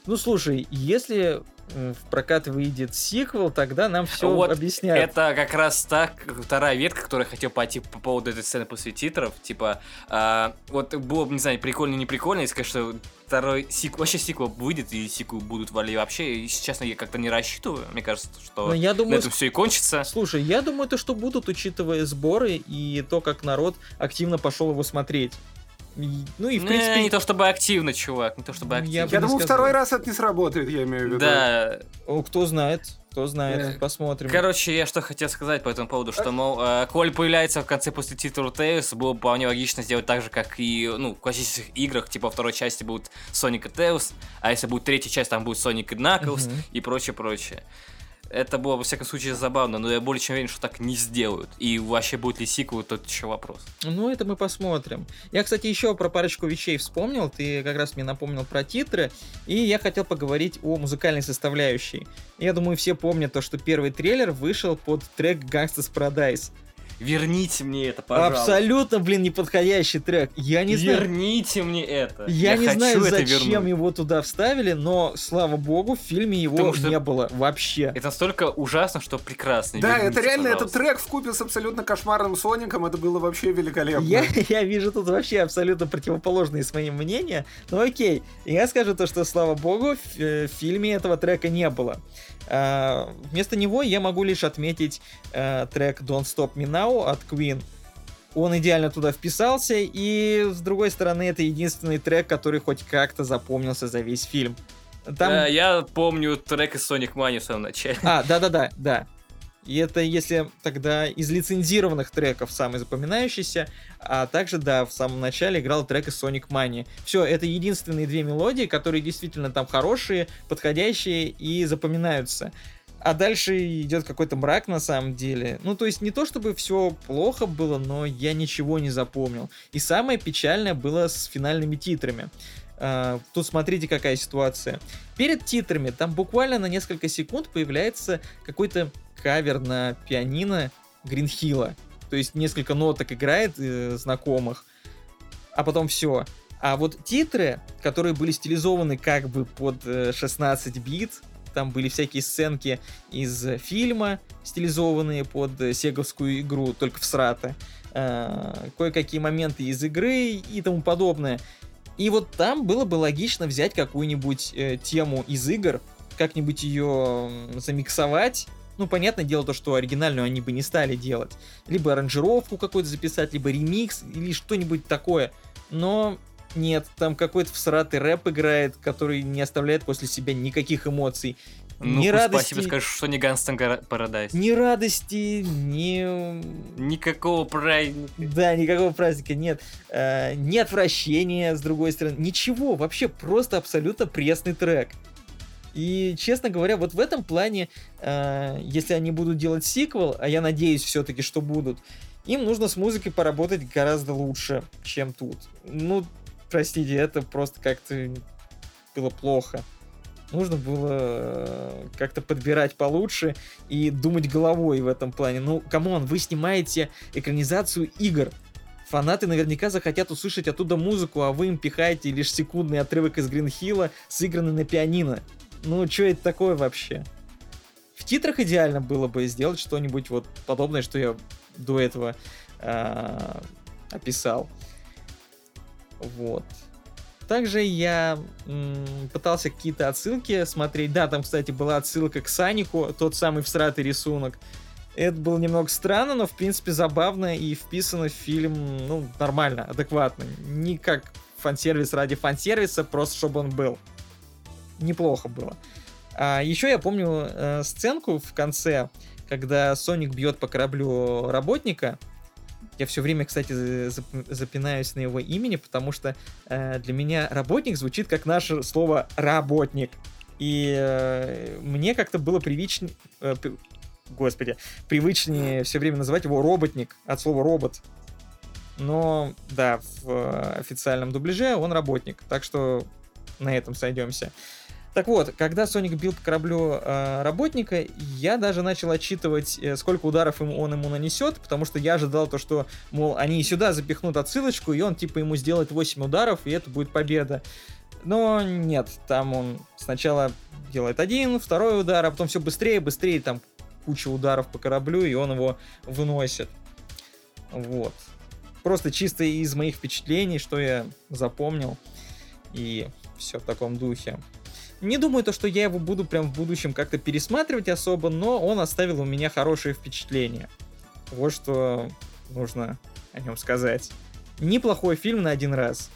Ну, слушай, если в прокат выйдет сиквел, тогда нам все Вот объясняют. Это как раз так, вторая ветка, которая хотел пойти по поводу этой сцены после титров. Типа, а, вот было бы, не знаю, прикольно, не прикольно, если, конечно, второй сиквел, вообще сиквел выйдет, и сиквел будут вали вообще. И, честно, я как-то не рассчитываю. Мне кажется, что Но я на думаю, этом все и кончится. Слушай, я думаю, то, что будут, учитывая сборы и то, как народ активно пошел его смотреть. Ну и в Не, принципе... не то чтобы активно, чувак, не то чтобы Я активно. Я думаю, сказал. второй раз это не сработает, я имею в виду. Да, О, кто знает, кто знает, посмотрим. Короче, я что хотел сказать по этому поводу, что, мол, э, коль появляется в конце после титра Тейлс, было бы вполне логично сделать так же, как и, ну, в классических играх, типа, во второй части будет Соник и Тейлс, а если будет третья часть, там будет Соник и Наклз Мгм. и прочее, прочее. Это было, во всяком случае, забавно, но я более чем уверен, что так не сделают. И вообще будет ли сиквел, тот еще вопрос. Ну, это мы посмотрим. Я, кстати, еще про парочку вещей вспомнил. Ты как раз мне напомнил про титры. И я хотел поговорить о музыкальной составляющей. Я думаю, все помнят то, что первый трейлер вышел под трек Gangsta's Paradise. Верните мне это, пожалуйста. Абсолютно, блин, неподходящий трек. Я не знаю. Верните мне это. Я, не хочу знаю, зачем вернуть. его туда вставили, но, слава богу, в фильме его Потому что- не было вообще. Это настолько ужасно, что прекрасно. Да, Верните, это реально этот пожалуйста. трек в купе с абсолютно кошмарным Соником, это было вообще великолепно. Я, я вижу тут вообще абсолютно противоположные свои мнения. Но окей, я скажу то, что, слава богу, в, э, в фильме этого трека не было. А, вместо него я могу лишь отметить э, трек Don't Stop Me Now от Queen. Он идеально туда вписался, и с другой стороны, это единственный трек, который хоть как-то запомнился за весь фильм. Там... Э, я помню трек из Sonic Mania в самом начале. А, да-да-да, да. И это если тогда из лицензированных треков самый запоминающийся, а также, да, в самом начале играл трек из Sonic Mania. Все, это единственные две мелодии, которые действительно там хорошие, подходящие и запоминаются. А дальше идет какой-то мрак на самом деле. Ну, то есть не то, чтобы все плохо было, но я ничего не запомнил. И самое печальное было с финальными титрами. А, тут смотрите, какая ситуация. Перед титрами там буквально на несколько секунд появляется какой-то кавер на пианино Гринхилла. То есть несколько ноток играет э, знакомых. А потом все. А вот титры, которые были стилизованы как бы под 16 бит, там были всякие сценки из фильма, стилизованные под сеговскую игру, только в срата, кое-какие моменты из игры и тому подобное. И вот там было бы логично взять какую-нибудь э, тему из игр, как-нибудь ее замиксовать. Ну, понятное дело, то, что оригинальную они бы не стали делать. Либо аранжировку какую-то записать, либо ремикс, или что-нибудь такое. Но нет, там какой-то всратый рэп играет, который не оставляет после себя никаких эмоций. Ну, ни радости, спасибо скажешь, что не Ганстон Парадайз. Ни радости, ни... Никакого праздника. Да, никакого праздника нет. Э, ни отвращения, с другой стороны. Ничего, вообще просто абсолютно пресный трек. И, честно говоря, вот в этом плане, э, если они будут делать сиквел, а я надеюсь все-таки, что будут, им нужно с музыкой поработать гораздо лучше, чем тут. Ну, простите, это просто как-то было плохо. Нужно было э, как-то подбирать получше и думать головой в этом плане. Ну, come on, вы снимаете экранизацию игр. Фанаты наверняка захотят услышать оттуда музыку, а вы им пихаете лишь секундный отрывок из Гринхилла, сыгранный на пианино. Ну, что это такое вообще? В титрах идеально было бы сделать что-нибудь вот подобное, что я до этого э, описал. Вот. Также я м, пытался какие-то отсылки смотреть. Да, там, кстати, была отсылка к Санику, тот самый всратый рисунок. Это было немного странно, но, в принципе, забавно и вписано в фильм, ну, нормально, адекватно. Не как фан-сервис ради фан-сервиса, просто чтобы он был неплохо было. А еще я помню э, сценку в конце, когда Соник бьет по кораблю работника. Я все время, кстати, запинаюсь на его имени, потому что э, для меня работник звучит как наше слово работник. И э, мне как-то было привычнее, э, господи, привычнее все время называть его роботник от слова робот. Но да, в э, официальном дубляже он работник, так что на этом сойдемся. Так вот, когда Соник бил по кораблю э, работника, я даже начал отчитывать, э, сколько ударов ему, он ему нанесет, потому что я ожидал то, что, мол, они сюда запихнут отсылочку, и он, типа, ему сделает 8 ударов, и это будет победа. Но нет, там он сначала делает один, второй удар, а потом все быстрее, быстрее, там куча ударов по кораблю, и он его выносит. Вот. Просто чисто из моих впечатлений, что я запомнил, и все в таком духе. Не думаю, то, что я его буду прям в будущем как-то пересматривать особо, но он оставил у меня хорошее впечатление. Вот что нужно о нем сказать. Неплохой фильм на один раз.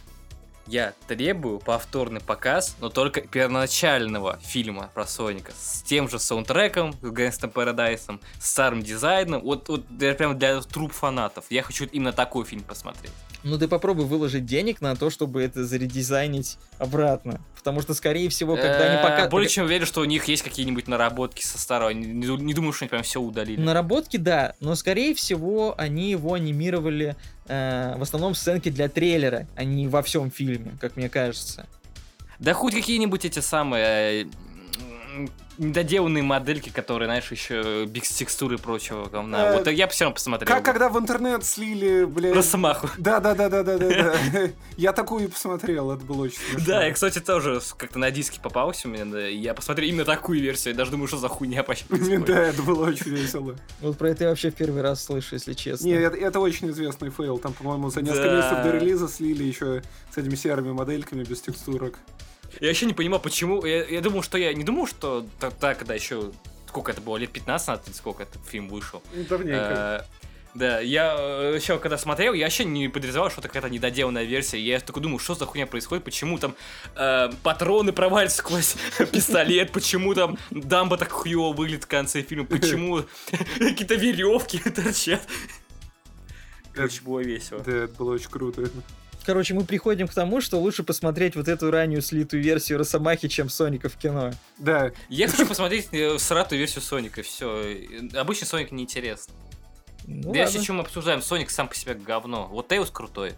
Я требую повторный показ, но только первоначального фильма про Соника. С тем же саундтреком, с Гэнгстом Парадайсом, с старым дизайном. Вот, вот прям для труп фанатов. Я хочу именно такой фильм посмотреть. Ну ты попробуй выложить денег на то, чтобы это заредизайнить обратно. Потому что, скорее всего, когда они пока... Более чем уверен, что у них есть какие-нибудь наработки со старого. Не, не думаю, что они прям все удалили. Наработки, да. Но, скорее всего, они его анимировали э, в основном сценки для трейлера, а не во всем фильме, как мне кажется. Да хоть какие-нибудь эти самые э, недоделанные модельки, которые, знаешь, еще без текстуры и прочего говна. Вот я бы все равно посмотрел. Как когда в интернет слили, блядь... Росомаху. Да, да, да, да, да, да. Я такую посмотрел, это было очень смешно. Да, я, кстати, тоже как-то на диске попался у меня, да, я посмотрел именно такую версию, я даже думаю, что за хуйня почти Да, это было очень весело. Вот про это я вообще в первый раз слышу, если честно. Не, это очень известный фейл, там, по-моему, за несколько месяцев до релиза слили еще с этими серыми модельками без текстурок. Я вообще не понимаю, почему. Я, я думал, что я не думал, что тогда, когда еще сколько это было, лет 15 назад, сколько этот фильм вышел. Ну, давненько. Э, да, я э, еще когда смотрел, я вообще не подозревал, что это какая-то недоделанная версия. Я только думаю, что за хуйня происходит, почему там э, патроны провалятся сквозь пистолет, почему там дамба так хуево выглядит в конце фильма, почему какие-то веревки торчат. Короче, было весело. Да, это было очень круто. Короче, мы приходим к тому, что лучше посмотреть вот эту раннюю слитую версию Росомахи, чем Соника в кино. Да. Я хочу посмотреть э, сратую версию Соника, все. Обычно Соник неинтересный. Ну, да если что мы обсуждаем, Соник сам по себе говно. Вот Теус крутой.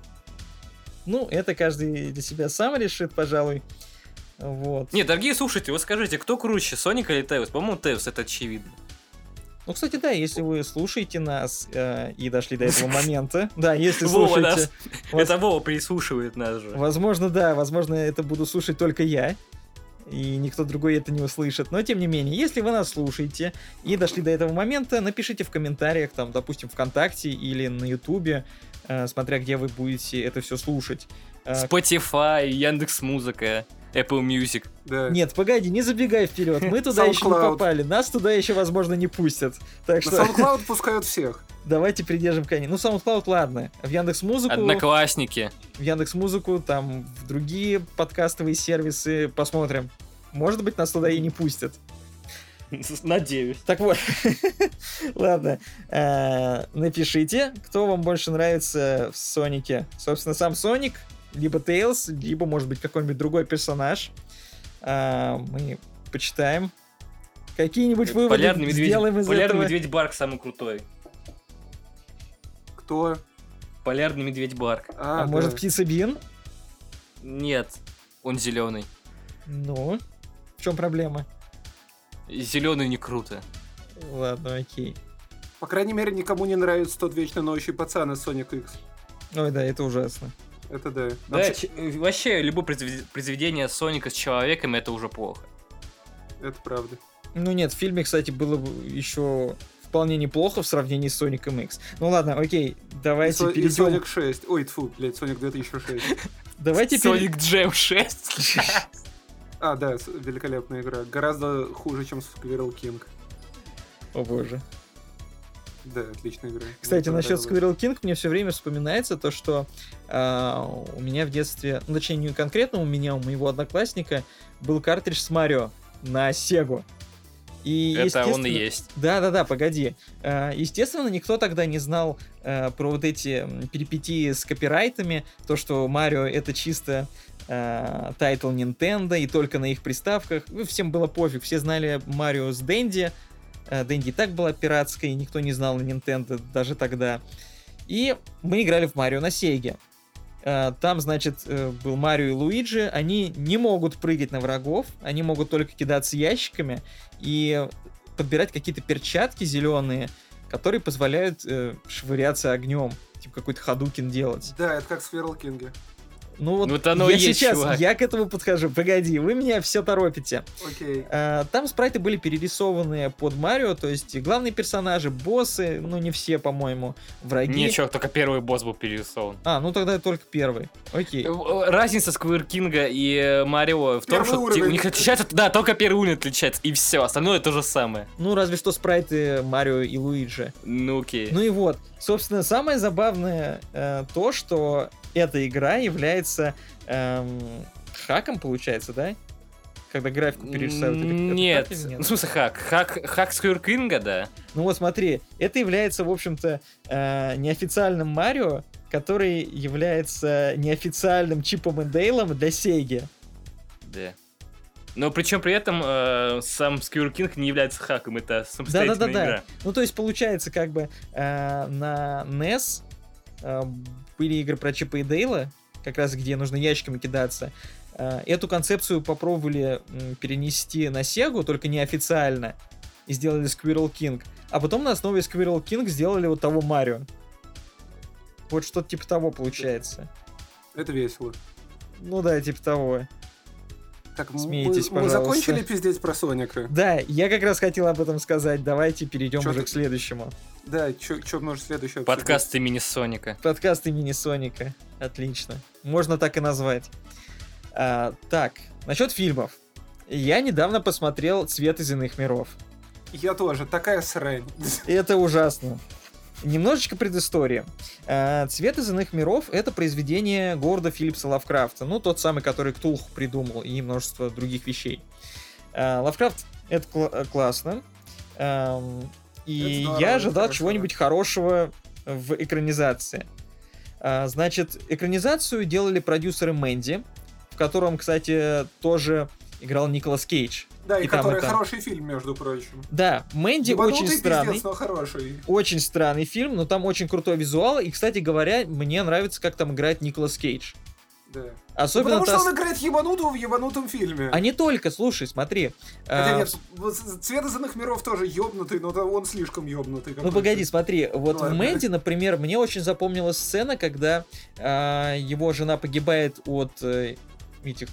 Ну, это каждый для себя сам решит, пожалуй. Вот. Не, дорогие слушатели, вы скажите, кто круче, Соник или Теус? По-моему, Теус, это очевидно. Ну, кстати, да, если вы слушаете нас э, и дошли до этого момента, да, если Вова слушаете... нас- вас- Это Вова прислушивает нас же. Возможно, да, возможно, это буду слушать только я, и никто другой это не услышит. Но, тем не менее, если вы нас слушаете и дошли до этого момента, напишите в комментариях, там, допустим, ВКонтакте или на Ютубе, э, смотря где вы будете это все слушать. Э, Spotify, Яндекс Музыка, Apple Music. Да. Нет, погоди, не забегай вперед, мы туда еще не попали, нас туда еще, возможно, не пустят. Так что SoundCloud пускают всех. давайте придержим коней. Ну, SoundCloud, ладно. В Яндекс Музыку, Одноклассники. в Яндекс Музыку, там в другие подкастовые сервисы посмотрим. Может быть, нас туда и не пустят. Надеюсь. Так вот, ладно, э, напишите, кто вам больше нравится в Сонике. Собственно, сам Соник, либо Тейлз, либо, может быть, какой-нибудь другой персонаж. А, Мы почитаем. Какие-нибудь выводы Полярный медведь, сделаем из Полярный этого. медведь Барк самый крутой. Кто? Полярный медведь Барк. А, А, может, да. птица Бин? Нет, он зеленый. Ну, в чем проблема? Зеленый не круто. Ладно, окей. По крайней мере, никому не нравится тот вечно ноющий пацан из Sonic X. Ой, да, это ужасно. Это да. Да, Вообще, э, вообще, любое произвед- произведение Соника с человеком это уже плохо. Это правда. Ну нет, в фильме, кстати, было бы еще вполне неплохо в сравнении с Соником X. Ну ладно, окей, давайте и, Со- и перейдем. Sonic 6. Ой, тьфу, блядь, Sonic 2006. Давайте Соник Джем 6. А, да, великолепная игра. Гораздо хуже, чем Squirrel King. О боже. Да, отличная игра. Кстати, Мне насчет. Squirrel King мне все время вспоминается то, что а, у меня в детстве, ну, точнее, не конкретно у меня, у моего одноклассника был картридж с Марио на Сегу. И, Это он и есть. Да-да-да, погоди. А, Естественно, никто тогда не знал а, про вот эти перипетии с копирайтами, то, что Марио это чисто title Nintendo и только на их приставках. Ну, Всем было пофиг, все знали Марио с Дэнди. А, Дэнди и так была пиратской, никто не знал на Nintendo даже тогда. И мы играли в Марио на Сеге. А, Там, значит, э, был Марио и Луиджи. Они не могут прыгать на врагов, они могут только кидаться ящиками и подбирать какие-то перчатки зеленые, которые позволяют э, швыряться огнем. Типа какой-то ходукин делать. Да, это как в King. Ну вот это оно я есть, сейчас, чувак. я к этому подхожу. Погоди, вы меня все торопите. Окей. А, Там спрайты были перерисованы под Марио, то есть и главные персонажи, боссы, ну не все, по-моему, враги. Ничего, только первый босс был перерисован. А, ну тогда только первый. Окей. Э, Разница Сквир Кинга и э, Марио в том, Первый что уровень. те- у них отличается, да, только первый уровень отличается, и все, остальное то же самое. Ну разве что спрайты Марио и Луиджи. Ну окей. Ну и вот, собственно, самое забавное э, то, что эта игра является эм, хаком, получается, да? Когда графику перерисовывают. это- это Нет, ну, в смысле хак. Хак, хак Сквир Кинга, да. Ну вот смотри, это является, в общем-то, э, неофициальным Марио, который является неофициальным Чипом и Дейлом для Сейги. Да. Но причем при этом э, сам Сквир Кинг не является хаком, это самостоятельная Да-да-да-да. игра. Ну то есть получается как бы э, на NES э, были игры про Чипа и Дейла, как раз где нужно ящиками кидаться. Э, эту концепцию попробовали перенести на Сегу, только неофициально, и сделали Squirrel King. А потом на основе Squirrel King сделали вот того Марио. Вот что-то типа того получается. Это весело. Ну да, типа того. Так, Смейтесь, мы, мы закончили пиздеть про Соника? Да, я как раз хотел об этом сказать. Давайте перейдем Чё уже ты- к следующему. Да, что может следующее? Подкаст имени Соника. Подкаст имени Соника. Отлично. Можно так и назвать. А, так, насчет фильмов. Я недавно посмотрел «Цвет из иных миров». Я тоже, такая срань. Это ужасно. Немножечко предыстории. А, «Цвет из иных миров» — это произведение Горда Филлипса Лавкрафта. Ну, тот самый, который Ктулху придумал, и множество других вещей. А, Лавкрафт — это э, классно. Ам, И Это здорово, я ожидал хорошо. чего-нибудь хорошего в экранизации. А, Значит, экранизацию делали продюсеры Мэнди, в котором, кстати, тоже играл Николас Кейдж. Да, и, И там, и который там. хороший фильм, между прочим. Да, Мэнди Ебанутый очень странный. пиздец, но хороший. Очень странный фильм, но там очень крутой визуал. И, кстати говоря, мне нравится, как там играет Николас Кейдж. Да. Особенно Ну, Потому та что он играет ебанутого в ебанутом фильме. А не только, слушай, смотри. Хотя а, нет, цвет из иных миров тоже ёбнутый, но он слишком ёбнутый. Ну погоди, смотри, вот в Ладно. Мэнди, например, мне очень запомнилась сцена, когда а, его жена погибает от э, этих,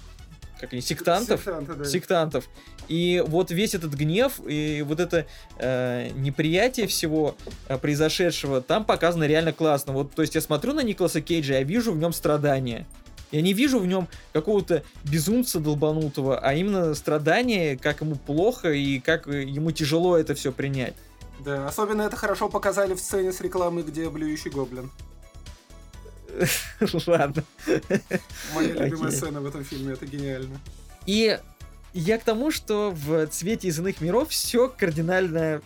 как они, сектантов. Сектанты, да. Сектантов. И вот весь этот гнев и вот это э, неприятие всего э, произошедшего там показано реально классно. Вот, то есть я смотрю на Николаса Кейджа, я вижу в нем страдания. Я не вижу в нем какого-то безумца долбанутого, а именно страдания, как ему плохо и как ему тяжело это все принять. Да, особенно это хорошо показали в сцене с рекламой, где блюющий гоблин. Ладно. Моя любимая сцена в этом фильме, это гениально. И я к тому, что в цвете из иных миров все кардинально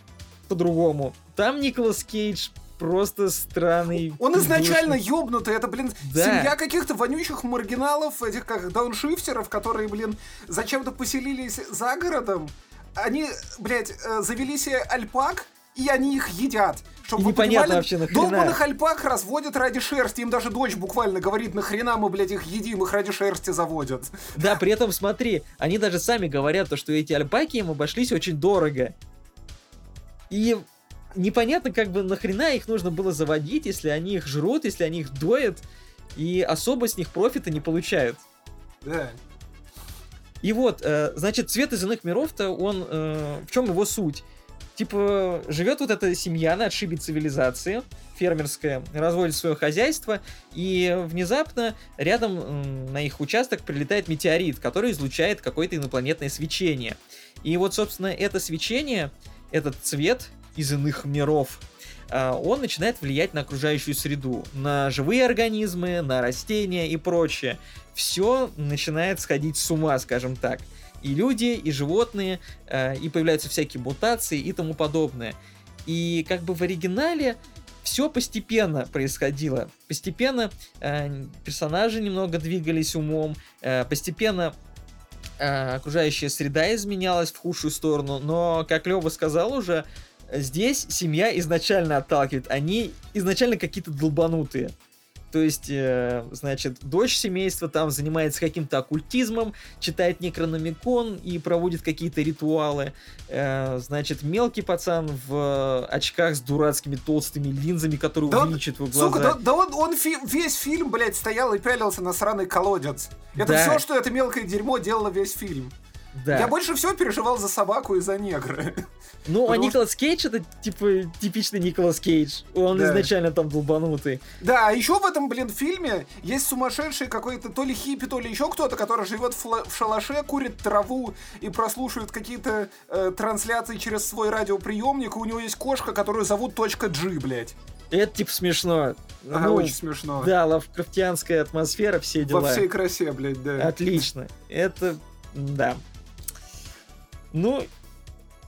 по-другому. Там Николас Кейдж просто странный. Он изначально ёбнутый, это, блин, Да. семья каких-то вонючих маргиналов, этих как дауншифтеров, которые, блин, зачем-то поселились за городом. Они, блядь, э, завели себе альпак, и они их едят. Чтобы вы понимали, вообще нахрена. долбаных альпак разводят ради шерсти. Им даже дочь буквально говорит, нахрена мы, блядь, их едим, их ради шерсти заводят. Да, при этом смотри, они даже сами говорят, то, что эти альпаки им обошлись очень дорого. И непонятно, как бы нахрена их нужно было заводить, если они их жрут, если они их доят, и особо с них профита не получают. Да. И вот, э, значит, цвет из иных миров-то, он... э, в чем его суть? Типа, живет вот эта семья на отшибе цивилизации, фермерская, разводит свое хозяйство, и внезапно рядом на их участок прилетает метеорит, который излучает какое-то инопланетное свечение. И вот, собственно, это свечение, этот цвет из иных миров, а, он начинает влиять на окружающую среду, на живые организмы, на растения и прочее. Все начинает сходить с ума, скажем так. И люди, и животные, э, и появляются всякие мутации и тому подобное. И как бы в оригинале все постепенно происходило. Постепенно э, персонажи немного двигались умом, э, постепенно э, окружающая среда изменялась в худшую сторону, но, как Лева сказал уже, здесь семья изначально отталкивает. Они изначально какие-то долбанутые. То есть, э, значит, дочь семейства там занимается каким-то оккультизмом, читает некрономикон и проводит какие-то ритуалы. Э, значит, мелкий пацан в очках с дурацкими толстыми линзами, которые Да он- увеличивают его глаза. Сука, да, да он, он фи- весь фильм, блядь, стоял и пялился на сраный колодец. Это Да. все, что это мелкое дерьмо делало весь фильм. Да. Я больше всего переживал за собаку и за негра. Ну, а Николас Кейдж это типа типичный Николас Кейдж. Он Да. изначально там долбанутый. Да, а еще в этом, блин, фильме есть сумасшедший какой-то то ли хиппи, то ли еще кто-то, который живет в, в шалаше, курит траву и прослушивает какие-то э, трансляции через свой радиоприемник. И у него есть кошка, которую зовут точка G, блядь. Это типа смешно. Ага, Ну, очень смешно. Да, лавкрафтианская атмосфера, все дела. Во всей красе, блядь, да. Отлично. Это, да. Ну,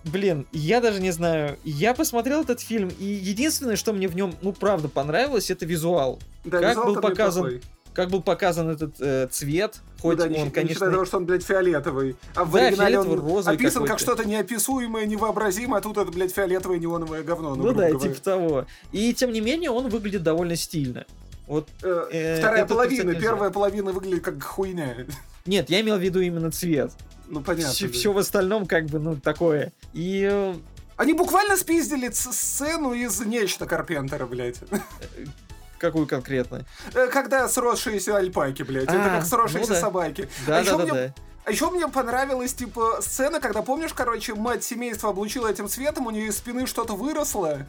блин, я даже не знаю. Я посмотрел этот фильм, и единственное, что мне в нем, ну, правда, понравилось, это визуал. Да, как визуал был показан неплохой. Как был показан этот э, цвет, Ну хоть да, не, он, не конечно... считая того, что он, блядь, фиолетовый. А в Да, оригинале он описан как что-то неописуемое, невообразимое, а тут это, блядь, фиолетовое неоновое говно. Ну, Ну да, говоря. типа того. И тем не менее, он выглядит довольно стильно. Вот, Э, э, Вторая половина, первая половина выглядит как хуйня. нет, я имел в виду именно цвет. Ну, понятно. Все, да. в остальном как бы, ну, такое. И э, Они буквально спиздили сцену из нечто Карпентера, блядь. какую конкретно? Э, Когда сросшиеся альпаки, блядь. Это А, как сросшиеся ну да. собаки. Да, а еще да, да, мне да. А еще мне понравилась, типа, сцена, когда, помнишь, короче, мать семейства облучила этим цветом, у нее из спины что-то выросло,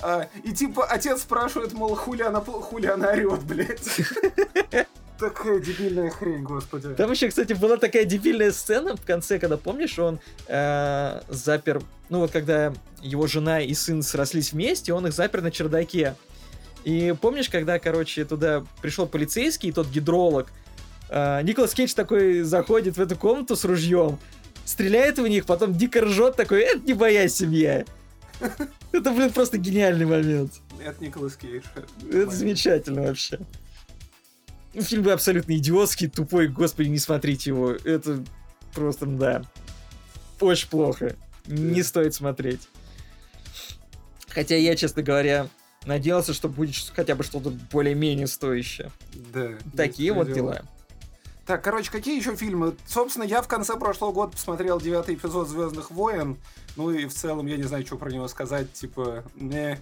а, и, типа, отец спрашивает, мол, хули она, хули она орет, блядь. Такая дебильная хрень, господи. Там еще, кстати, была такая дебильная сцена в конце, когда, помнишь, он э, запер... Ну вот когда его жена и сын срослись вместе, он их запер на чердаке. И помнишь, когда, короче, туда пришел полицейский, и тот гидролог, э, Николас Кейдж такой заходит в эту комнату с ружьем, стреляет в них, потом дико ржет такой, это не моя семья. Это, блин, просто гениальный момент. Это Николас Кейдж. Это замечательно вообще. Фильм был абсолютно идиотский, тупой, господи, не смотрите его. Это просто, да, очень плохо. Не стоит смотреть. Хотя я, честно говоря, надеялся, что будет хотя бы что-то более-менее стоящее. Да. Такие вот дела. Так, короче, какие еще фильмы? Собственно, я в конце прошлого года посмотрел девятый эпизод Звездных войн. Ну и в целом я не знаю, что про него сказать. Типа, не.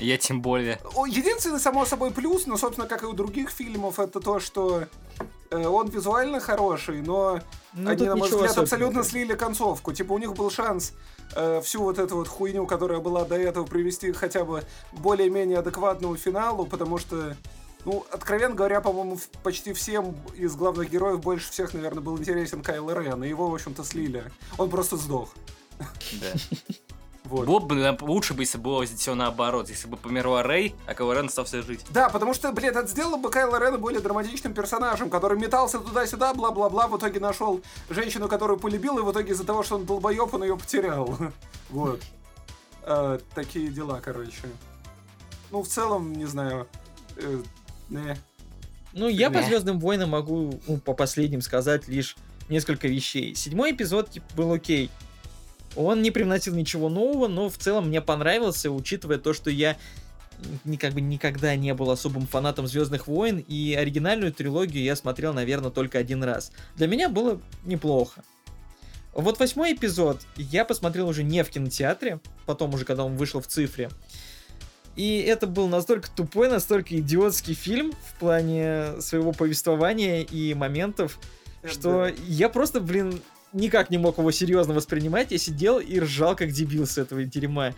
Я тем более. Единственный, само собой, плюс, но, собственно, как и у других фильмов, это то, что э, он визуально хороший, но Ну, они, на мой взгляд, абсолютно слили концовку. Типа, у них был шанс э, всю вот эту вот хуйню, которая была до этого, привести хотя бы более-менее адекватному финалу, потому что, ну, откровенно говоря, по-моему, почти всем из главных героев больше всех, наверное, был интересен Кайло Рен, и его, в общем-то, слили. Он просто сдох. Да. Вот. Было бы лучше бы, если было все наоборот. Если бы померла Рэй, а Каварен остался жить. Да, потому что, блин, это сделало бы Кайло Рена более драматичным персонажем, который метался туда-сюда, бла-бла-бла, в итоге нашел женщину, которую полюбил, и в итоге из-за того, что он долбоеб, он ее потерял. Вот. А, Такие дела, короче. Ну, в целом, не знаю. э, не. Ну, я по. Звездным войнам могу ну, по последним сказать лишь несколько вещей. Седьмой эпизод типа, был окей. Он не привносил ничего нового, но в целом мне понравился, учитывая то, что я как бы никогда не был особым фанатом Звездных войн, и оригинальную трилогию я смотрел, наверное, только один раз. Для меня было неплохо. Вот восьмой эпизод я посмотрел уже не в кинотеатре, потом уже, когда он вышел в цифре. И это был настолько тупой, настолько идиотский фильм в плане своего повествования и моментов, что я просто, блин, никак не мог его серьезно воспринимать. Я сидел и ржал как дебил с этого дерьма.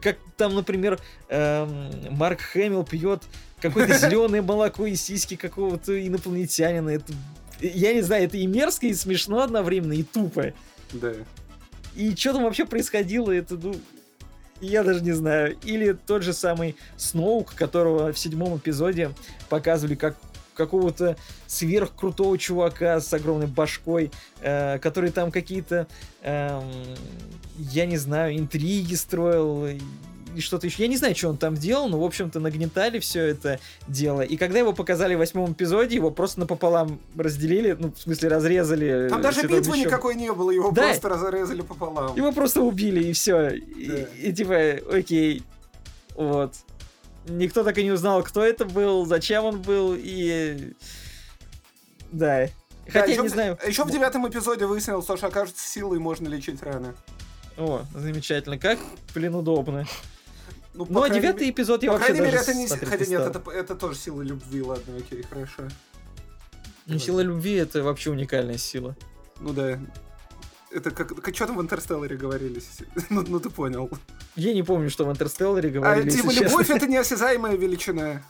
Как там, например, эм, Марк Хэмилл пьет какое-то зеленое молоко из сиськи какого-то инопланетянина. Это, я не знаю, это и мерзко, и смешно одновременно, и тупо. Да. И что там вообще происходило, это, ну, я даже не знаю. Или тот же самый Сноук, которого в седьмом эпизоде показывали как какого-то сверхкрутого чувака с огромной башкой, э, который там какие-то, эм, я не знаю, интриги строил и- и что-то еще. Я не знаю, что он там делал, но, в общем-то, нагнетали все это дело. И когда его показали в восьмом эпизоде, его просто напополам разделили, ну, в смысле, разрезали. Там э, даже Святым битвы Мечом. никакой не было, его Да. просто разрезали пополам. Его просто убили, и все. И, Да. и типа, окей. Вот. Никто так и не узнал, кто это был, зачем он был, и... Да. Да, Хотя, еще не в- знаю... Еще в девятом эпизоде выяснилось, что, окажется, силой можно лечить раны. О, замечательно. Как, блин, удобно. Ну, Ну, а девятый мере- эпизод я По вообще крайней мере, даже это не... Хотя не нет, это, это тоже сила любви, ладно, окей, хорошо. Ну, сила любви — это вообще уникальная сила. Ну да. Это как, как что там в Интерстелларе говорили? ну, ну ты понял. Я не помню, что в Интерстелларе А, говорили, типа, если любовь честно. это неосязаемая величина.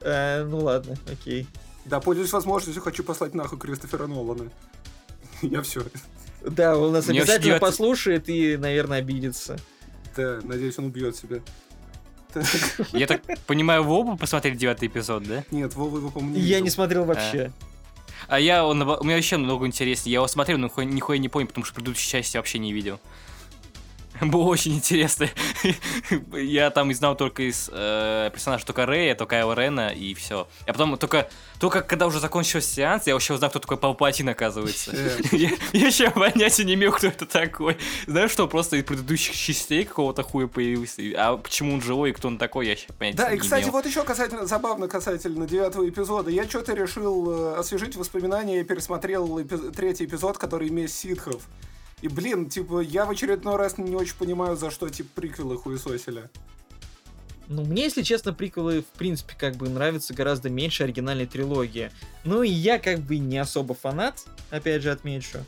Э, ну ладно, окей. Да, пользуюсь возможностью, хочу послать нахуй Кристофера Нолана. Я все. Да, он нас Мне обязательно девятый- послушает и, наверное, обидится. Да, надеюсь, он убьет себя. Я так понимаю, вы оба посмотрели девятый эпизод, да? Нет, Вова его, по-моему, не Я не смотрел вообще. А я, он, у меня вообще много интереснее. Я его смотрел, но нихуя, нихуя не понял, потому что предыдущей части вообще не видел. Было очень интересно. Я там и знал только из э, персонажа только Рэя, только Кайла Рена и все. А потом только, только когда уже закончился сеанс, я вообще узнал, кто такой Палпатин, оказывается. Э, Я, я еще понятия не имел, кто это такой. Знаешь, что просто из предыдущих частей какого-то хуя появился. А почему он живой и кто он такой, я еще понятия Да, не и, кстати, имел. вот еще касательно, забавно касательно девятого эпизода. Я что-то решил э, освежить воспоминания и пересмотрел эпи- третий эпизод, который «Месть ситхов». И, блин, типа, я в очередной раз не очень понимаю, за что, типа, приквелы хуесосили. Ну, мне, если честно, приквелы, в принципе, как бы нравятся гораздо меньше оригинальной трилогии. Ну, и я как бы не особо фанат, опять же, отмечу.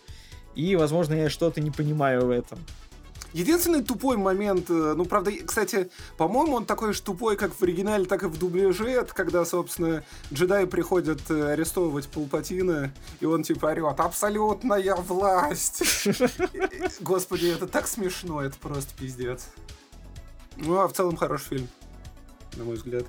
И, возможно, я что-то не понимаю в этом. Единственный тупой момент, э, ну, правда, кстати, по-моему, он такой же тупой, как в оригинале, так и в дубляже, это когда, собственно, джедаи приходят э, арестовывать Палпатина, и он типа орет «Абсолютная власть!» Господи, это так смешно, это просто пиздец. Ну, а в целом хороший фильм, на мой взгляд.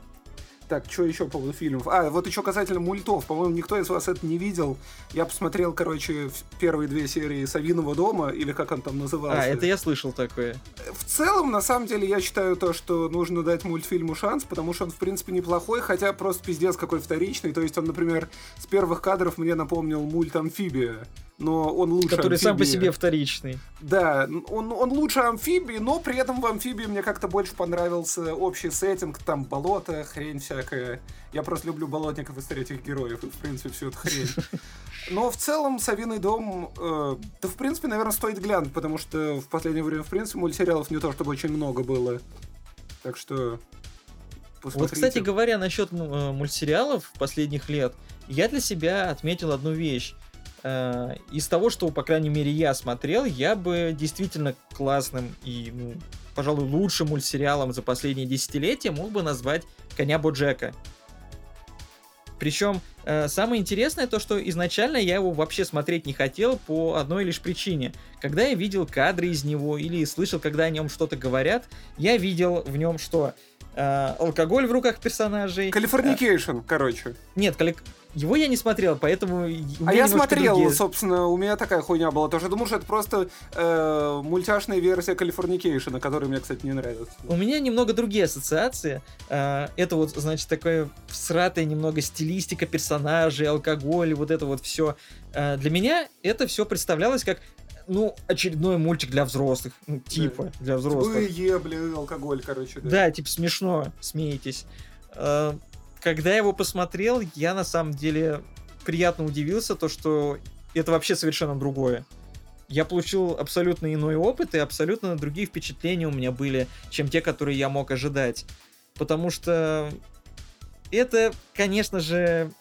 Так, что еще по поводу фильмов? А, вот еще касательно мультов. По-моему, никто из вас это не видел. Я посмотрел, короче, первые две серии «Савиного дома», или как он там назывался. А, это я слышал такое. В целом, на самом деле, я считаю то, что нужно дать мультфильму шанс, потому что он, в принципе, неплохой, хотя просто пиздец какой вторичный. То есть он, например, с первых кадров мне напомнил мульт «Амфибия». Но он лучше Который сам по амфибии. себе вторичный. Да, он, он лучше амфибии, но при этом в амфибии мне как-то больше понравился общий сеттинг, там болото, хрень всякая. Я просто люблю болотников и третьих героев, и в принципе всю эту хрень. Но в целом «Совиный дом», э, да в принципе, наверное, стоит глянуть, потому что в последнее время, в принципе, мультсериалов не то чтобы очень много было. Так что Вот, посмотрите. кстати говоря, насчет э, мультсериалов последних лет, я для себя отметил одну вещь. Э, Из того, что, по крайней мере, я смотрел, я бы действительно классным и, ну, пожалуй, лучшим мультсериалом за последние десятилетия мог бы назвать «Коня Боджека». Причем э, самое интересное то, что изначально я его вообще смотреть не хотел по одной лишь причине. Когда я видел кадры из него или слышал, когда о нем что-то говорят, я видел в нем что? Э, алкоголь в руках персонажей. Californication, короче. Нет, коллек- его я не смотрел, поэтому... А я смотрел, другие- собственно, у меня такая хуйня была тоже. Думаю, что это просто э, мультяшная версия Калифорникейшена, которая мне, кстати, не нравится. У меня немного другие ассоциации. Э, Это вот, значит, такое всратая немного стилистика персонажей, алкоголь, вот это вот все. Для меня это все представлялось как, ну, очередной мультик для взрослых. Ну, типа, для взрослых. Бые, блин, алкоголь, короче, да. Да, типа смешно, смеетесь. Э, Когда я его посмотрел, я на самом деле приятно удивился, то что это вообще совершенно другое. Я получил абсолютно иной опыт, и абсолютно другие впечатления у меня были, чем те, которые я мог ожидать. Потому что это, конечно же,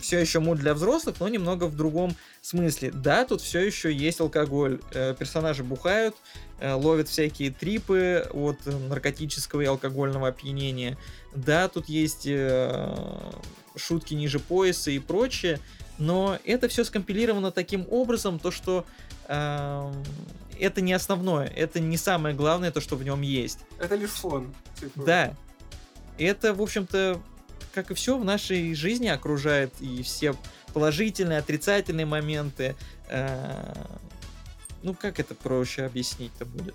все еще мульт для взрослых, но немного в другом смысле. Да, тут все еще есть алкоголь. Э, персонажи бухают, э, ловят всякие трипы от э, наркотического и алкогольного опьянения. Да, тут есть э, шутки ниже пояса и прочее, но это все скомпилировано таким образом, то что э, это не основное, это не самое главное, то, что в нем есть. Это лишь фон. типа. Да. Это, в общем-то, как и все в нашей жизни окружает, и все положительные, отрицательные моменты. Э, ну, как это проще объяснить-то будет?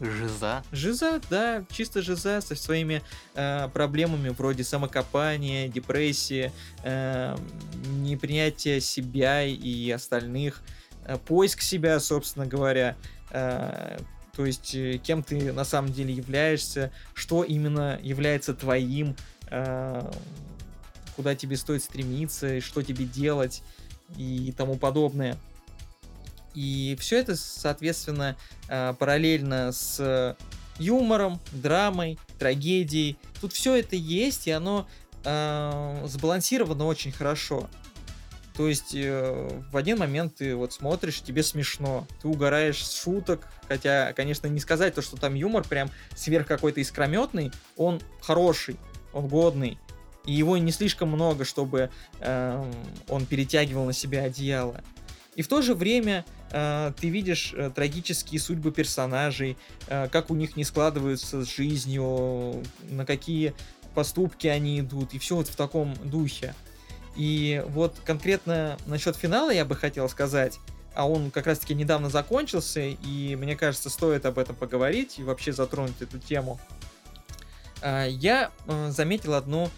Жиза. Жиза, да, чисто жиза со своими э, проблемами вроде самокопания, депрессии, э, непринятия себя и остальных, э, поиск себя, собственно говоря. Э, то есть, э, кем ты на самом деле являешься, что именно является твоим, куда тебе стоит стремиться, что тебе делать и тому подобное. И все это, соответственно, э, параллельно с юмором, драмой, трагедией. Тут все это есть, и оно э, сбалансировано очень хорошо. То есть э, в один момент ты вот смотришь, тебе смешно, ты угораешь с шуток, хотя, конечно, не сказать то, что там юмор прям сверх какой-то искрометный, он хороший, он годный, и его не слишком много, чтобы э, он перетягивал на себя одеяло. И в то же время э, ты видишь э, трагические судьбы персонажей, э, как у них не складываются с жизнью, на какие поступки они идут, и все вот в таком духе. И вот конкретно насчет финала я бы хотел сказать, а он как раз-таки недавно закончился, и мне кажется, стоит об этом поговорить и вообще затронуть эту тему. А, Я э, заметил одну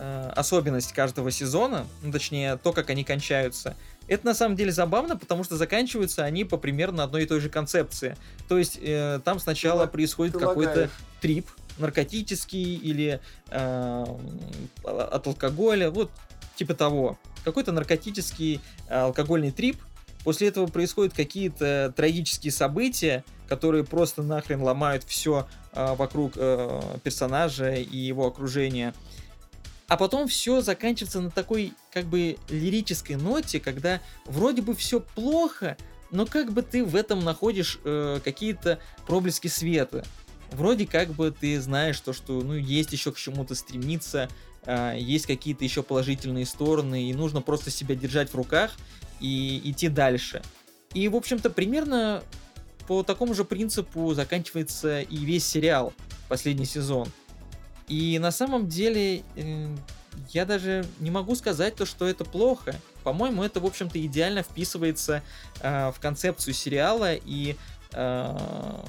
э, особенность каждого сезона, ну, точнее, то, как они кончаются. Это на самом деле забавно, потому что заканчиваются они по примерно одной и той же концепции. То есть э, там сначала ла- происходит какой-то трип наркотический или э, от алкоголя, вот типа того. Какой-то наркотический э, алкогольный трип. После этого происходят какие-то трагические события, которые просто нахрен ломают все вокруг э, персонажа и его окружения. А потом все заканчивается на такой как бы лирической ноте, когда вроде бы все плохо, но как бы ты в этом находишь э, какие-то проблески света. Вроде как бы ты знаешь то, что ну есть еще к чему-то стремиться, э, есть какие-то еще положительные стороны, и нужно просто себя держать в руках и идти дальше. И, в общем-то, примерно по такому же принципу заканчивается и весь сериал, последний сезон. И на самом деле э, я даже не могу сказать то, что это плохо. По-моему, это, в общем-то, идеально вписывается э, в концепцию сериала и э,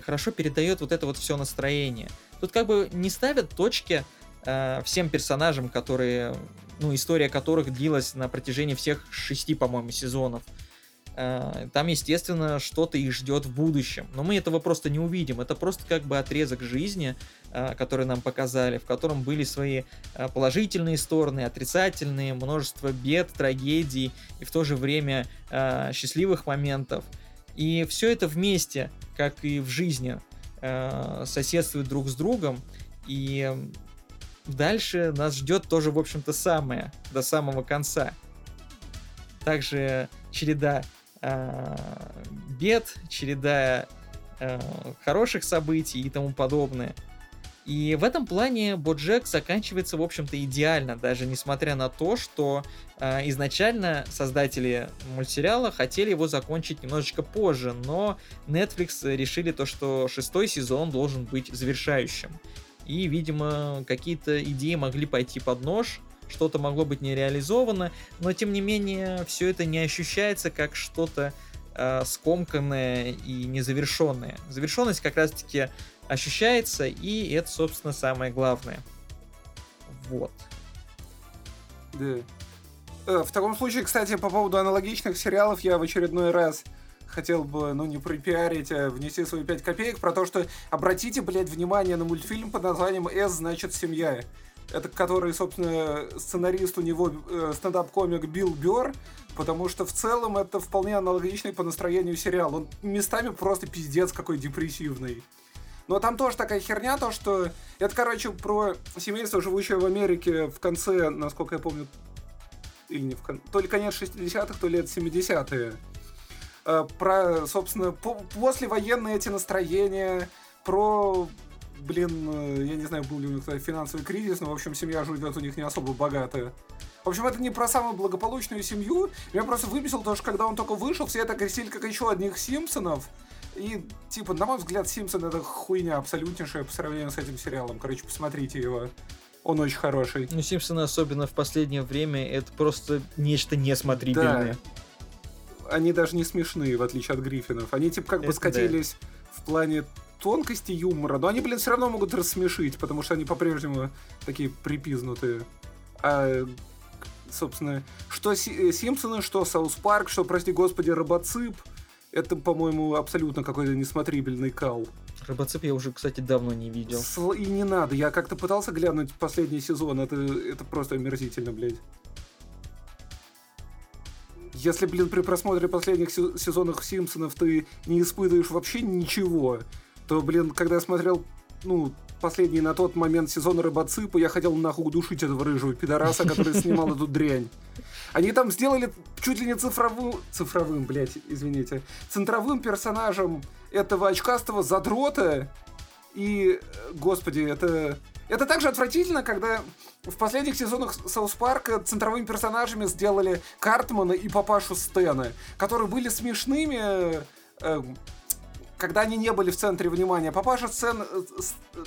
хорошо передает вот это вот все настроение. Тут как бы не ставят точки э, всем персонажам, которые, ну, история которых длилась на протяжении всех шести, по-моему, сезонов. Э, там, естественно, что-то их ждет в будущем. Но мы этого просто не увидим. Это просто как бы отрезок жизни, э, который нам показали, в котором были свои э, положительные стороны, отрицательные, множество бед, трагедий и в то же время счастливых моментов. И все это вместе, как и в жизни, соседствует друг с другом. И дальше нас ждет тоже, в общем-то, самое, до самого конца. Также череда бед, череда э, хороших событий и тому подобное. И в этом плане Боджек заканчивается, в общем-то, идеально, даже несмотря на то, что э, изначально создатели мультсериала хотели его закончить немножечко позже, но Netflix решили то, что шестой сезон должен быть завершающим. И, видимо, какие-то идеи могли пойти под нож, что-то могло быть не реализовано, но тем не менее все это не ощущается как что-то э, скомканное и незавершенное. Завершенность как раз-таки ощущается, и это, собственно, самое главное. Вот. Да. Э, в таком случае, кстати, по поводу аналогичных сериалов я в очередной раз хотел бы, ну, не пропиарить, а внести свои 5 копеек про то, что обратите, блядь, внимание на мультфильм под названием «С значит семья» это который, собственно, сценарист у него э, стендап-комик Билл Бёрр, потому что в целом это вполне аналогичный по настроению сериал. Он местами просто пиздец какой депрессивный. Но там тоже такая херня, то что... Это, короче, про семейство, живущее в Америке в конце, насколько я помню, или не в конце, то ли конец 60-х, то ли это 70-е. Э, про, собственно, по послевоенные эти настроения, про блин, э, я не знаю, был ли у них финансовый кризис, но, в общем, семья живет у них не особо богатая. В общем, это не про самую благополучную семью. Меня просто выбесил то, что когда он только вышел, все это крестили как еще одних Симпсонов. И, типа, на мой взгляд, Симпсон это хуйня абсолютнейшая по сравнению с этим сериалом. Короче, посмотрите его. Он очень хороший. Ну, Симпсоны, особенно в последнее время, это просто нечто несмотрибельное. Да. Они даже не смешные, в отличие от Гриффинов. Они, типа, как это бы скатились да. в плане тонкости юмора, но они, блин, все равно могут рассмешить, потому что они по-прежнему такие припизнутые. А, собственно, что э, Симпсоны, что Саус Парк, что, прости господи, Робоцып, это, по-моему, абсолютно какой-то несмотрибельный кал. Робоцип я уже, кстати, давно не видел. И не надо, я как-то пытался глянуть последний сезон, это, это просто омерзительно, блядь. Если, блин, при просмотре последних сезонов Симпсонов ты не испытываешь вообще ничего, то, блин, когда я смотрел, ну, последний на тот момент сезон Рыбоципа, я хотел нахуй удушить этого рыжего пидораса, который снимал эту дрянь. Они там сделали чуть ли не цифровым, цифровым, блядь, извините, центровым персонажем этого очкастого задрота. И, господи, это... Это также отвратительно, когда в последних сезонах Саус Парка центровыми персонажами сделали Картмана и папашу Стена, которые были смешными, э, когда они не были в центре внимания. Папаша Стен... Э,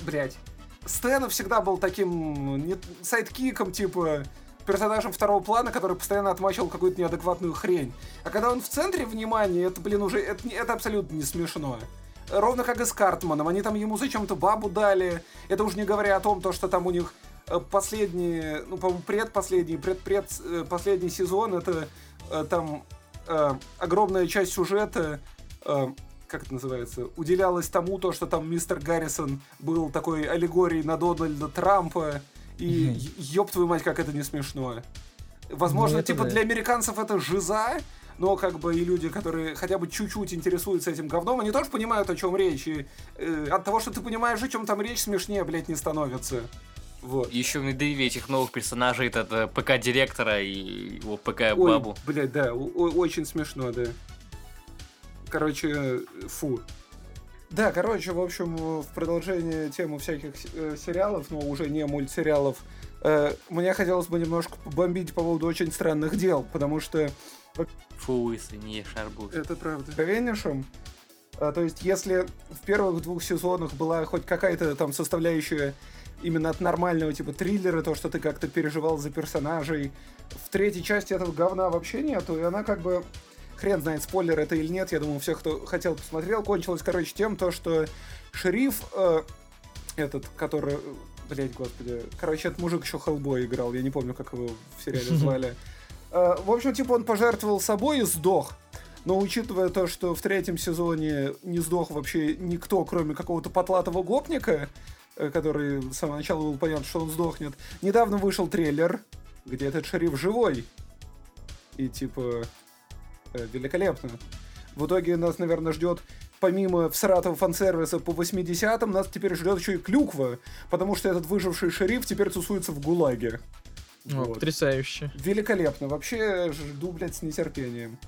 Блять. Стэн всегда был таким не, sidekick -ом, типа персонажем второго плана, который постоянно отмачивал какую-то неадекватную хрень. А когда он в центре внимания, это, блин, уже... Это, это абсолютно не смешно. Ровно как и с Картманом. Они там ему зачем-то бабу дали. Это уже не говоря о том, то, что там у них э, последний, ну, по-моему, предпоследний, предпред э, последний сезон, это там огромная часть сюжета как это называется, уделялось тому, то, что там мистер Гаррисон был такой аллегорией на Дональда Трампа, и ёб твою мать, как это не смешно. Возможно, ну, типа да. для американцев это жиза, но как бы и люди, которые хотя бы чуть-чуть интересуются этим говном, они тоже понимают, о чем речь. И э, от того, что ты понимаешь, о чем там речь, смешнее, блядь, не становится. Вот. Еще внедрили этих новых персонажей, это ПК-директора и его ПК-бабу. Блять, да, очень смешно, да. Короче, фу. Да, короче, в общем, в продолжение темы всяких э, сериалов, но уже не мультсериалов, э, мне хотелось бы немножко бомбить по поводу очень странных дел, потому что... Фу, не шарбуз. Это правда. Ковенишем. А, то есть, если в первых двух сезонах была хоть какая-то там составляющая именно от нормального типа триллера, то, что ты как-то переживал за персонажей, в третьей части этого говна вообще нету, и она как бы хрен знает, спойлер это или нет, я думаю, все, кто хотел, посмотрел. Кончилось, короче, тем, то, что шериф, э, этот, который Блять, господи. Короче, этот мужик еще Хеллбой играл, я не помню, как его в сериале звали. Э, в общем, типа он пожертвовал собой и сдох. Но учитывая то, что в третьем сезоне не сдох вообще никто, кроме какого-то потлатого гопника, э, который с самого начала был понятно, что он сдохнет, недавно вышел трейлер, где этот шериф живой. И типа великолепно. В итоге нас, наверное, ждет помимо всратого фан-сервиса по 80-м, нас теперь ждет еще и клюква, потому что этот выживший шериф теперь тусуется в ГУЛАГе. О, Вот. потрясающе. Великолепно. Вообще жду, блядь, с нетерпением.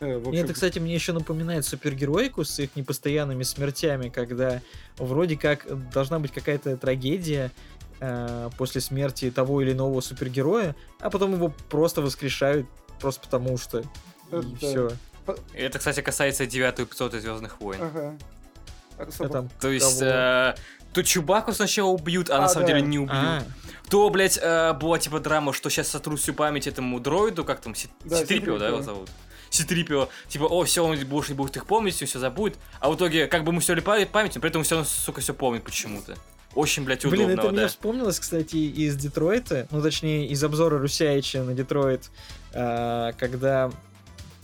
Э, общем, это, кстати, мне еще напоминает супергеройку с их непостоянными смертями, когда вроде как должна быть какая-то трагедия э, после смерти того или иного супергероя, а потом его просто воскрешают просто потому что. Это И все. Это, кстати, касается девятого эпизода Звездных войн. Ага. А Особо. там То есть, э, то Чубаку сначала убьют, а, А, на самом да. деле не убьют. А, То, блядь, э, была типа драма, что сейчас сотру всю память этому дроиду, как там, Си- Да, Ситрипио, да, его зовут? Ситрипио, типа, о, все, он больше не будет их помнить, все забудет. А в итоге, как бы стерли па- память, но при этом все равно, сука, все помнит почему-то. Очень, блядь, удобно, Блин, это мне да. вспомнилось, кстати, из Детройта, ну, точнее, из обзора Русяича на Детройт, а, когда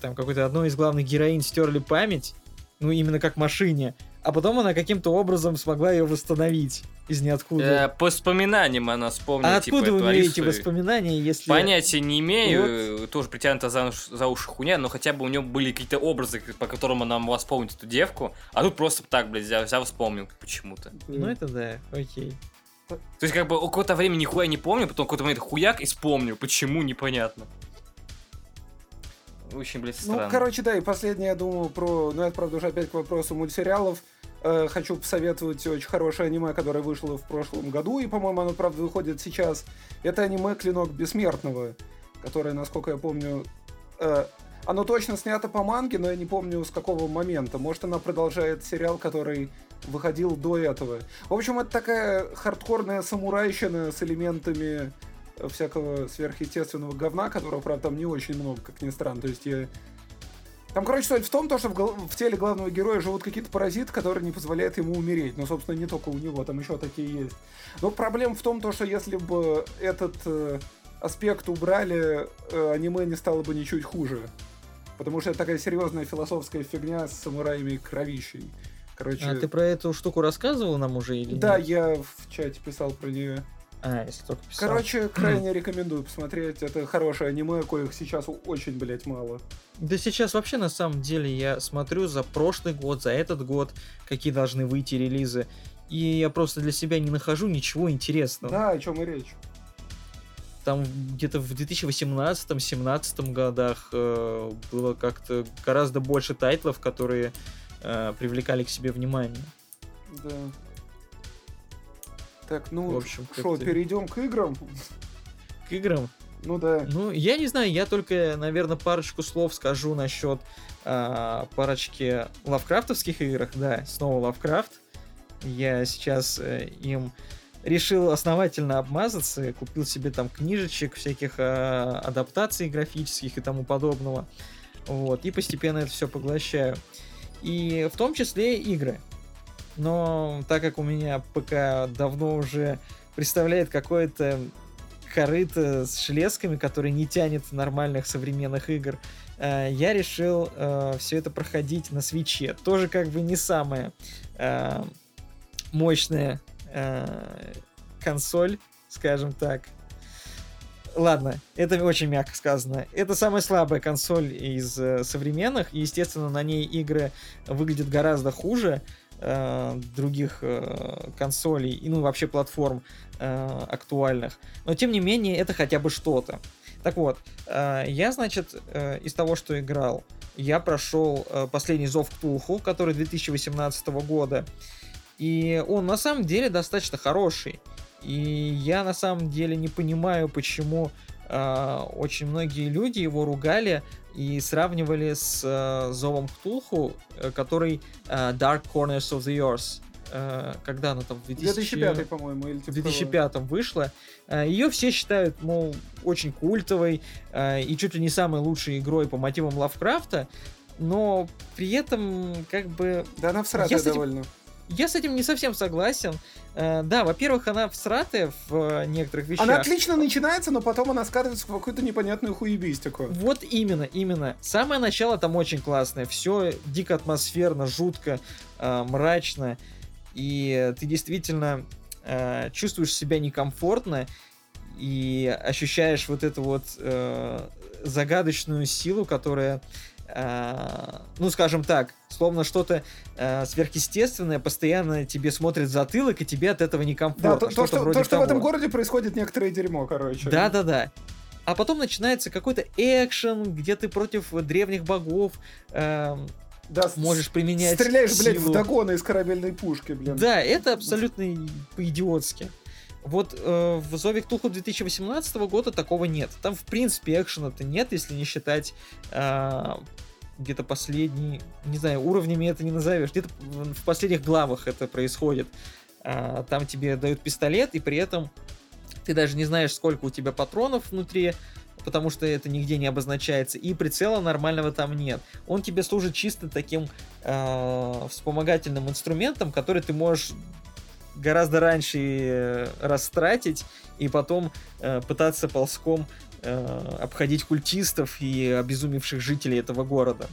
там какой-то одной из главных героинь стерли память, ну, именно как машине, а потом она каким-то образом смогла ее восстановить из ниоткуда. Э, по воспоминаниям она вспомнила, а типа, откуда вы и- воспоминания, если... Понятия не имею, тоже притянута за, за уши хуйня, но хотя бы у нее были какие-то образы, по которым она могла вспомнить эту девку, а тут просто так, блядь, взял, взял вспомнил почему-то. Ну, это да, окей. То есть, как бы, у какого-то времени нихуя не помню, потом какой-то момент хуяк и вспомню. Почему, непонятно. Очень, блядь, странно. Ну, короче, да, и последнее, я думаю, про... Ну, это, правда, уже опять к вопросу мультсериалов. Э, хочу посоветовать очень хорошее аниме, которое вышло в прошлом году, и, по-моему, оно, правда, выходит сейчас. Это аниме «Клинок Бессмертного», которое, насколько я помню... э, оно точно снято по манге, но я не помню, с какого момента. Может, она продолжает сериал, который выходил до этого. В общем, это такая хардкорная самурайщина с элементами всякого сверхъестественного говна, которого, правда, там не очень много, как ни странно. То есть я... Там, короче, суть в том, то, что в, гол- в теле главного героя живут какие-то паразиты, которые не позволяют ему умереть. Но, собственно, не только у него, там еще такие есть. Но проблема в том, то, что если бы этот э, аспект убрали, э, аниме не стало бы ничуть хуже. Потому что это такая серьезная философская фигня с самураями и кровищей. Короче, А ты про эту штуку рассказывал нам уже или да, нет? я в чате писал про нее. А, если только писал. Короче, крайне рекомендую посмотреть. Это хорошее аниме, коих сейчас очень, блять, мало. Да сейчас вообще на самом деле я смотрю за прошлый год, за этот год, какие должны выйти релизы. И я просто для себя не нахожу ничего интересного. Да, о чем и речь. Там где-то в 2018-2017 годах э, было как-то гораздо больше тайтлов, которые э, привлекали к себе внимание. Да. Так, ну, В общем, что, перейдем к играм? К играм. Ну да. Ну, я не знаю, я только, наверное, парочку слов скажу насчет а, парочки лавкрафтовских игр. Да, снова Лавкрафт. Я сейчас э, им решил основательно обмазаться, купил себе там книжечек, всяких а, адаптаций графических и тому подобного. Вот, и постепенно это все поглощаю. И в том числе игры. Но так как у меня ПК давно уже представляет какое-то корыто с железками, который не тянет нормальных современных игр, э, я решил все это проходить на свече. Тоже как бы не самая э, мощная э, консоль, скажем так. Ладно, это очень мягко сказано. Это самая слабая консоль из э, современных, и, естественно, на ней игры выглядят гораздо хуже э, других э, консолей и, ну, вообще платформ э, актуальных. Но, тем не менее, это хотя бы что-то. Так вот, э, я, значит, э, из того, что играл, я прошел э, последний зов Ктулху, который 2018 года. И он на самом деле достаточно хороший. И я на самом деле не понимаю, почему э, очень многие люди его ругали и сравнивали с э, Зовом Ктулху, э, который э, Dark Corners of the Earth. Э, когда она там? В 2000... 2005, по-моему, или типа 2005 вышла. Ее все считают, мол, очень культовой э, и чуть ли не самой лучшей игрой по мотивам Лавкрафта, но при этом как бы. Да она всратая Я, кстати, довольно. Я с этим не совсем согласен. Э, да, во-первых, она всратая в э, некоторых вещах. Она отлично начинается, но потом она скатывается в какую-то непонятную хуебистику. Вот именно, именно. Самое начало там очень классное. Все дико атмосферно, жутко, э, мрачно. И ты действительно чувствуешь себя некомфортно и ощущаешь вот эту вот загадочную силу, которая Э, ну, скажем так, словно что-то э, сверхъестественное постоянно тебе смотрит в затылок, и тебе от этого некомфортно. Да, то, то, что, то, что в этом городе происходит некоторое дерьмо, короче. Да-да-да. А потом начинается какой-то экшен, где ты против древних богов э, да, можешь применять Стреляешь, силу. блядь, в догоны из корабельной пушки, блин. Да, это абсолютно по-идиотски. Вот э, в Зове Ктулху 2018 года такого нет. Там, в принципе, экшена-то нет, если не считать э, где-то последний, не знаю, уровнями это не назовешь, где-то в последних главах это происходит. Э, там тебе дают пистолет, и при этом ты даже не знаешь, сколько у тебя патронов внутри, потому что это нигде не обозначается, и прицела нормального там нет. Он тебе служит чисто таким э, вспомогательным инструментом, который ты можешь гораздо раньше э, растратить и потом э, пытаться ползком э, обходить культистов и обезумевших жителей этого города.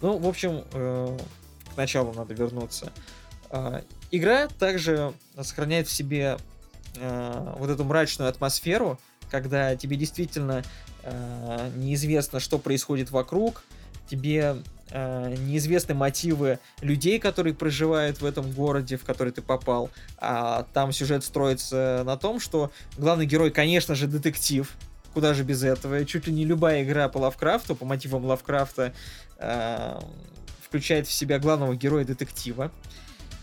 Ну, в общем, э, к началу надо вернуться. Э, игра также сохраняет в себе вот эту мрачную атмосферу, когда тебе действительно неизвестно, что происходит вокруг, тебе неизвестны мотивы людей, которые проживают в этом городе, в который ты попал. А там сюжет строится на том, что главный герой, конечно же, детектив. Куда же без этого? Чуть ли не любая игра по Лавкрафту, по мотивам Лавкрафта, э, включает в себя главного героя детектива.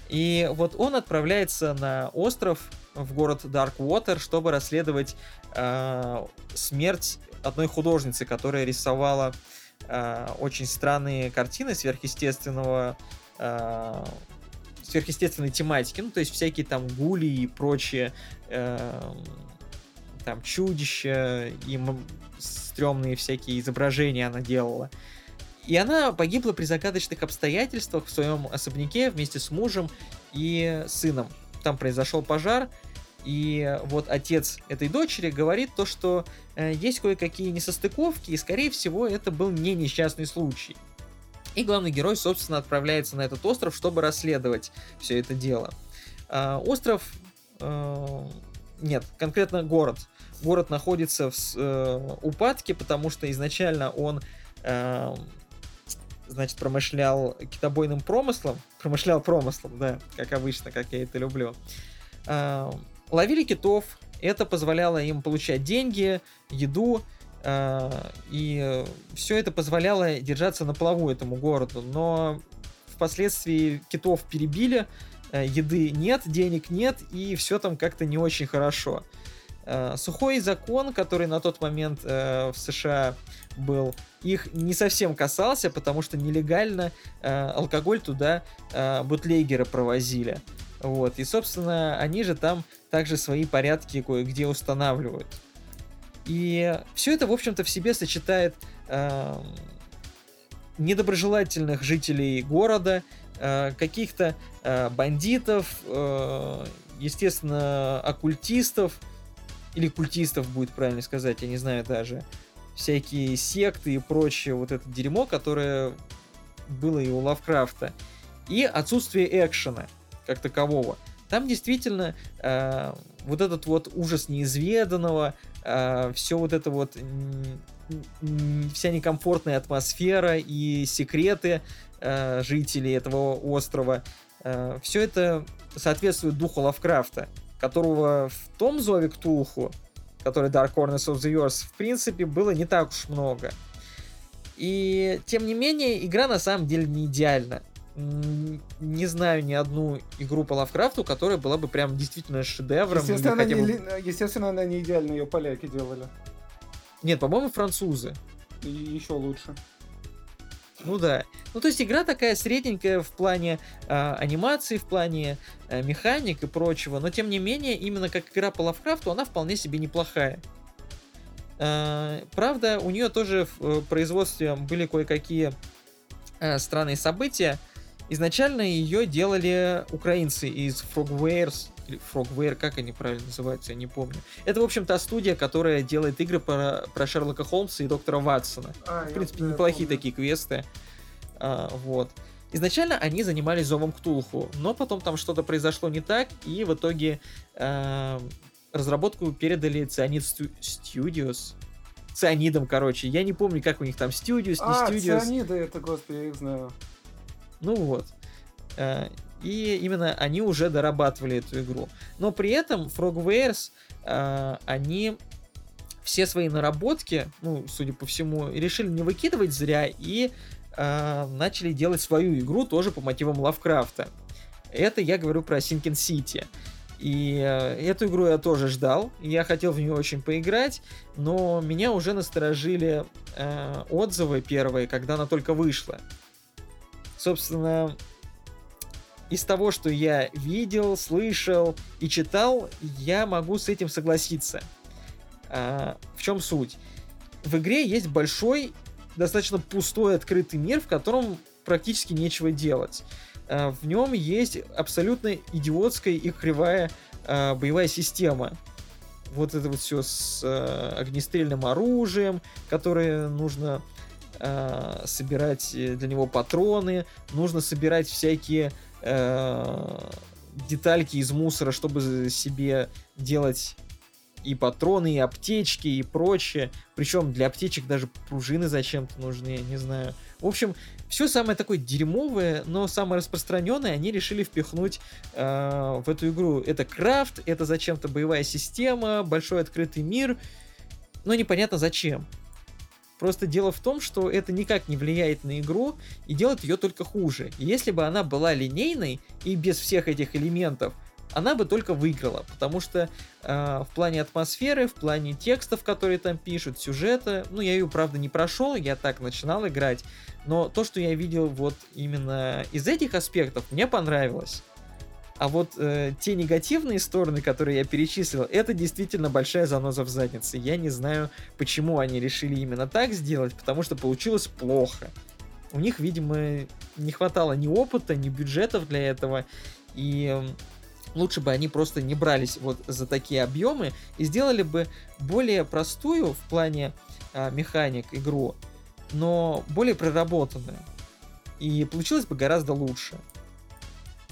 И вот он отправляется на остров в город Дарквотер, чтобы расследовать э, смерть одной художницы, которая рисовала э, очень странные картины сверхъестественного э, сверхъестественной тематики, ну, то есть всякие там гули и прочие э, там чудища и стрёмные всякие изображения она делала. И она погибла при загадочных обстоятельствах в своем особняке вместе с мужем и сыном. Там произошел пожар, и вот отец этой дочери говорит то, что э, есть кое-какие несостыковки, и, скорее всего, это был не несчастный случай. И главный герой, собственно, отправляется на этот остров, чтобы расследовать все это дело. Э, остров... Э, нет, конкретно город. Город находится в э, упадке, потому что изначально он э, значит, промышлял китобойным промыслом. Промышлял промыслом, да, как обычно, как я это люблю. Э, ловили китов, это позволяло им получать деньги, еду, э, и все это позволяло держаться на плаву этому городу. Но впоследствии китов перебили, э, еды нет, денег нет, и все там как-то не очень хорошо. Сухой закон, который на тот момент э, в США был, их не совсем касался, потому что нелегально э, алкоголь туда э, бутлегеры провозили. Вот. И, собственно, они же там также свои порядки кое-где устанавливают. И все это, в общем-то, в себе сочетает э, недоброжелательных жителей города, э, каких-то э, бандитов, э, естественно, оккультистов, или культистов будет правильно сказать, я не знаю даже, всякие секты и прочее вот это дерьмо, которое было и у Лавкрафта, и отсутствие экшена как такового. Там действительно э, вот этот вот ужас неизведанного, э, все вот это вот вся некомфортная атмосфера и секреты э, жителей этого острова, э, все это соответствует духу Лавкрафта, которого в том зове Ктулху, который Dark Corners of the Earth, в принципе, было не так уж много. И, тем не менее, игра на самом деле не идеальна не знаю ни одну игру по Лавкрафту, которая была бы прям действительно шедевром. Естественно, она, хотя бы... не, естественно она не идеальна, ее поляки делали. Нет, по-моему, французы. И еще лучше. Ну да. Ну то есть игра такая средненькая в плане э, анимации, в плане э, механик и прочего, но тем не менее, именно как игра по Лавкрафту, она вполне себе неплохая. Э, правда, у нее тоже в э, производстве были кое-какие э, странные события, Изначально ее делали украинцы из Frogwares, Frogware, как они правильно называются, я не помню. Это, в общем, та студия, которая делает игры про, про Шерлока Холмса и доктора Ватсона. А, в принципе, я неплохие помню. такие квесты. А, вот. Изначально они занимались Зовом Ктулху, но потом там что-то произошло не так, и в итоге а, разработку передали Цианид Studios. Цианидом, короче. Я не помню, как у них там Studios, не А, Studios. цианиды, это, господи, я их знаю. Ну вот. Э, И именно они уже дорабатывали эту игру. Но при этом Frogwares, э, они все свои наработки, ну, судя по всему, решили не выкидывать зря и э, начали делать свою игру тоже по мотивам Лавкрафта. Это я говорю про Sinking City. И э, эту игру я тоже ждал, я хотел в нее очень поиграть, но меня уже насторожили э, отзывы первые, когда она только вышла. Собственно, из того, что я видел, слышал и читал, я могу с этим согласиться. А, в чем суть? В игре есть большой, достаточно пустой открытый мир, в котором практически нечего делать. А, в нем есть абсолютно идиотская и кривая а, боевая система. Вот это вот все с а, огнестрельным оружием, которое нужно а, собирать э, для него патроны, нужно собирать всякие э, детальки из мусора, чтобы себе делать и патроны, и аптечки, и прочее. Причем для аптечек даже пружины зачем-то нужны, я не знаю. В общем, все самое такое дерьмовое, но самое распространенное они решили впихнуть э, в эту игру. Это крафт, это зачем-то боевая система, большой открытый мир, но непонятно зачем. Просто дело в том, что это никак не влияет на игру и делает ее только хуже. И если бы она была линейной и без всех этих элементов, она бы только выиграла, потому что э, в плане атмосферы, в плане текстов, которые там пишут, сюжета, ну я ее правда не прошел, я так начинал играть, но то, что я видел вот именно из этих аспектов, мне понравилось. А вот э, те негативные стороны, которые я перечислил, это действительно большая заноза в заднице. Я не знаю, почему они решили именно так сделать, потому что получилось плохо. У них, видимо, не хватало ни опыта, ни бюджетов для этого, и м, лучше бы они просто не брались вот за такие объемы и сделали бы более простую в плане а, механик игру, но более проработанную. И получилось бы гораздо лучше.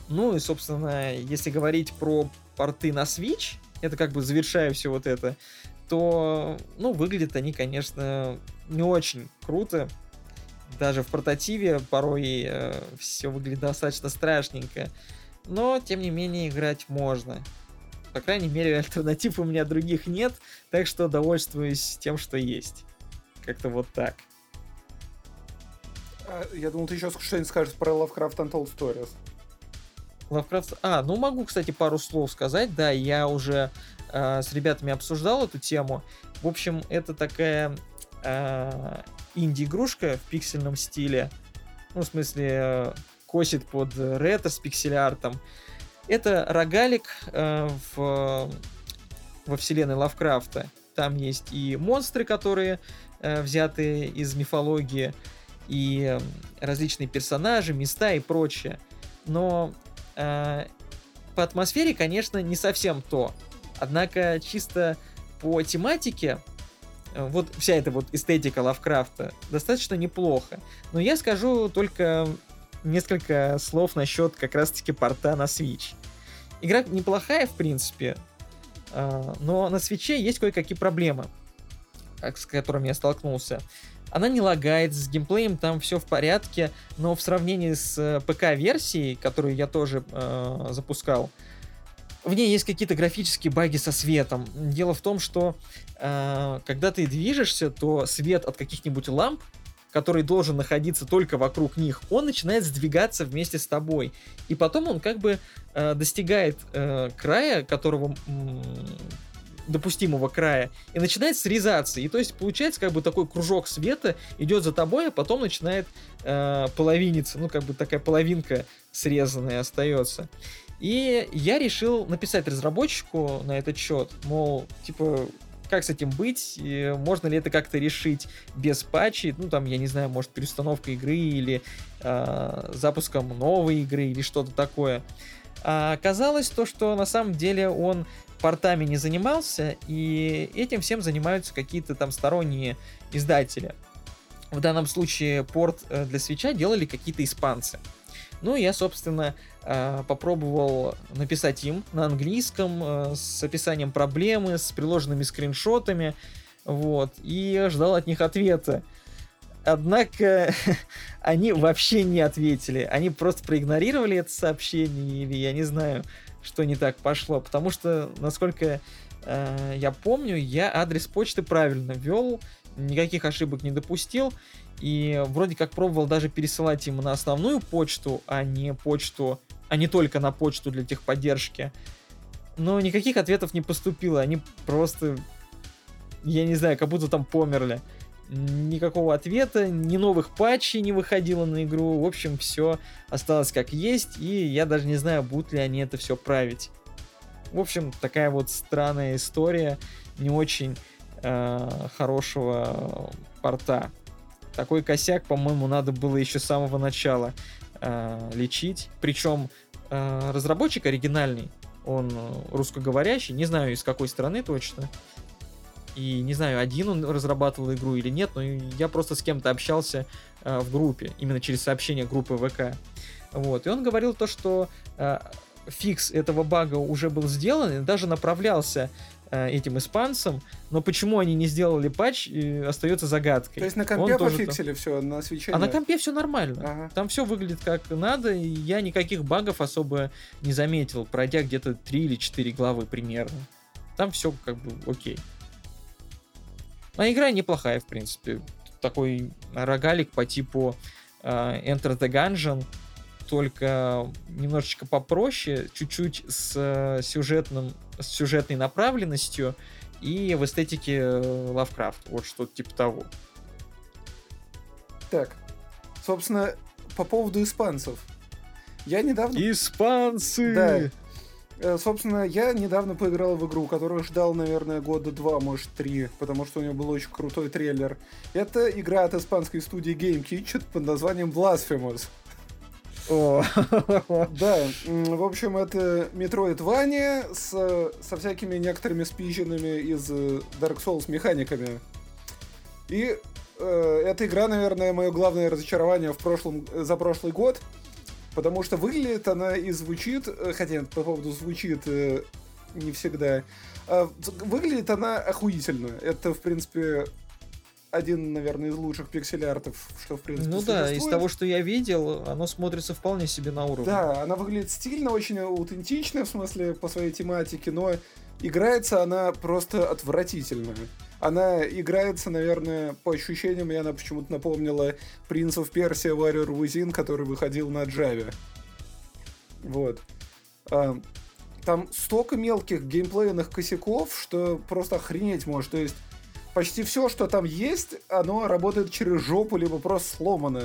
Ну и, собственно, если говорить про порты на Switch, это как бы завершая все вот это, то, ну, выглядят они, конечно, не очень круто. Даже в портативе порой все выглядит достаточно страшненько. Но, тем не менее, играть можно. По крайней мере, альтернатив у меня других нет, так что довольствуюсь тем, что есть. Как-то вот так. А, Я думал, ты еще что-нибудь скажешь про Lovecraft Untold Stories. Lovecraft... А, ну могу, кстати, пару слов сказать. Да, я уже э, с ребятами обсуждал эту тему. В общем, это такая э, инди-игрушка в пиксельном стиле. Ну, в смысле, э, косит под ретро с пиксель-артом. Это рогалик э, в, во вселенной Лавкрафта. Там есть и монстры, которые э, взяты из мифологии, и э, различные персонажи, места и прочее. Но э, по атмосфере, конечно, не совсем то. Однако чисто по тематике, э, вот вся эта вот эстетика Лавкрафта достаточно неплохо. Но я скажу только несколько слов насчет как раз-таки порта на Switch. Игра неплохая, в принципе, э, но на свече есть кое-какие проблемы, с которыми я столкнулся. Она не лагает, с геймплеем там все в порядке, но в сравнении с э, ПК-версией, которую я тоже э, запускал, в ней есть какие-то графические баги со светом. Дело в том, что э, когда ты движешься, то свет от каких-нибудь ламп, который должен находиться только вокруг них, он начинает сдвигаться вместе с тобой. И потом он как бы э, достигает э, края, которого допустимого края, и начинает срезаться. И то есть получается как бы такой кружок света идет за тобой, а потом начинает э, половиниться. Ну, как бы такая половинка срезанная остается. И я решил написать разработчику на этот счет, мол, типа, как с этим быть? Можно ли это как-то решить без патчей? Ну, там, я не знаю, может, переустановка игры или э, запуском новой игры или что-то такое. А оказалось то, что на самом деле он портами не занимался, и этим всем занимаются какие-то там сторонние издатели. В данном случае порт э, для свеча делали какие-то испанцы. Ну, я, собственно, э, попробовал написать им на английском э, с описанием проблемы, с приложенными скриншотами, вот, и ждал от них ответа. Однако они вообще не ответили. Они просто проигнорировали это сообщение, или я не знаю, что не так пошло. Потому что, насколько э, я помню, я адрес почты правильно ввел, никаких ошибок не допустил. И вроде как пробовал даже пересылать ему на основную почту, а не почту, а не только на почту для техподдержки. Но никаких ответов не поступило. Они просто, я не знаю, как будто там померли. Никакого ответа, ни новых патчей не выходило на игру. В общем, все осталось как есть, и я даже не знаю, будут ли они это все править. В общем, такая вот странная история, не очень э, хорошего порта. Такой косяк, по-моему, надо было еще с самого начала э, лечить. Причем э, разработчик оригинальный, он русскоговорящий, не знаю из какой страны точно. И не знаю, один он разрабатывал игру или нет, но я просто с кем-то общался э, в группе, именно через сообщение группы ВК. Вот. И он говорил то, что э, фикс этого бага уже был сделан и даже направлялся э, этим испанцам, но почему они не сделали патч, остается загадкой. То есть на компе пофиксили там... все, на свече А на компе все нормально. Ага. Там все выглядит как надо, и я никаких багов особо не заметил, пройдя где-то 3 или 4 главы примерно. Там все как бы окей. Но игра неплохая, в принципе. Такой рогалик по типу uh, Enter the Gungeon, только немножечко попроще, чуть-чуть с э, сюжетным, с сюжетной направленностью и в эстетике э, Лавкрафт. Вот что-то типа того. Так, собственно, по поводу испанцев. Я недавно... Испанцы! Да. Э, собственно, я недавно поиграл в игру, которую ждал, наверное, года два, может, три, потому что у нее был очень крутой трейлер. Это игра от испанской студии Game Kitchen под названием Blasphemous. О. Да, в общем, это Metroidvania с, со всякими некоторыми спизженными из э, Dark Souls механиками. И э, эта игра, наверное, мое главное разочарование в прошлом, за прошлый год, потому что выглядит она и звучит, э, хотя по поводу звучит э, не всегда, э, выглядит она охуительно. Это, в принципе, один, наверное, из лучших пиксель-артов, что, в принципе, Ну да, из того, что я видел, оно смотрится вполне себе на уровне. Да, она выглядит стильно, очень аутентично, в смысле, по своей тематике, но играется она просто отвратительно. Она играется, наверное, по ощущениям, и она почему-то напомнила of Persia Warrior Within, который выходил на Java. Вот. А, там столько мелких геймплейных косяков, что просто охренеть может. То есть почти все, что там есть, оно работает через жопу, либо просто сломано.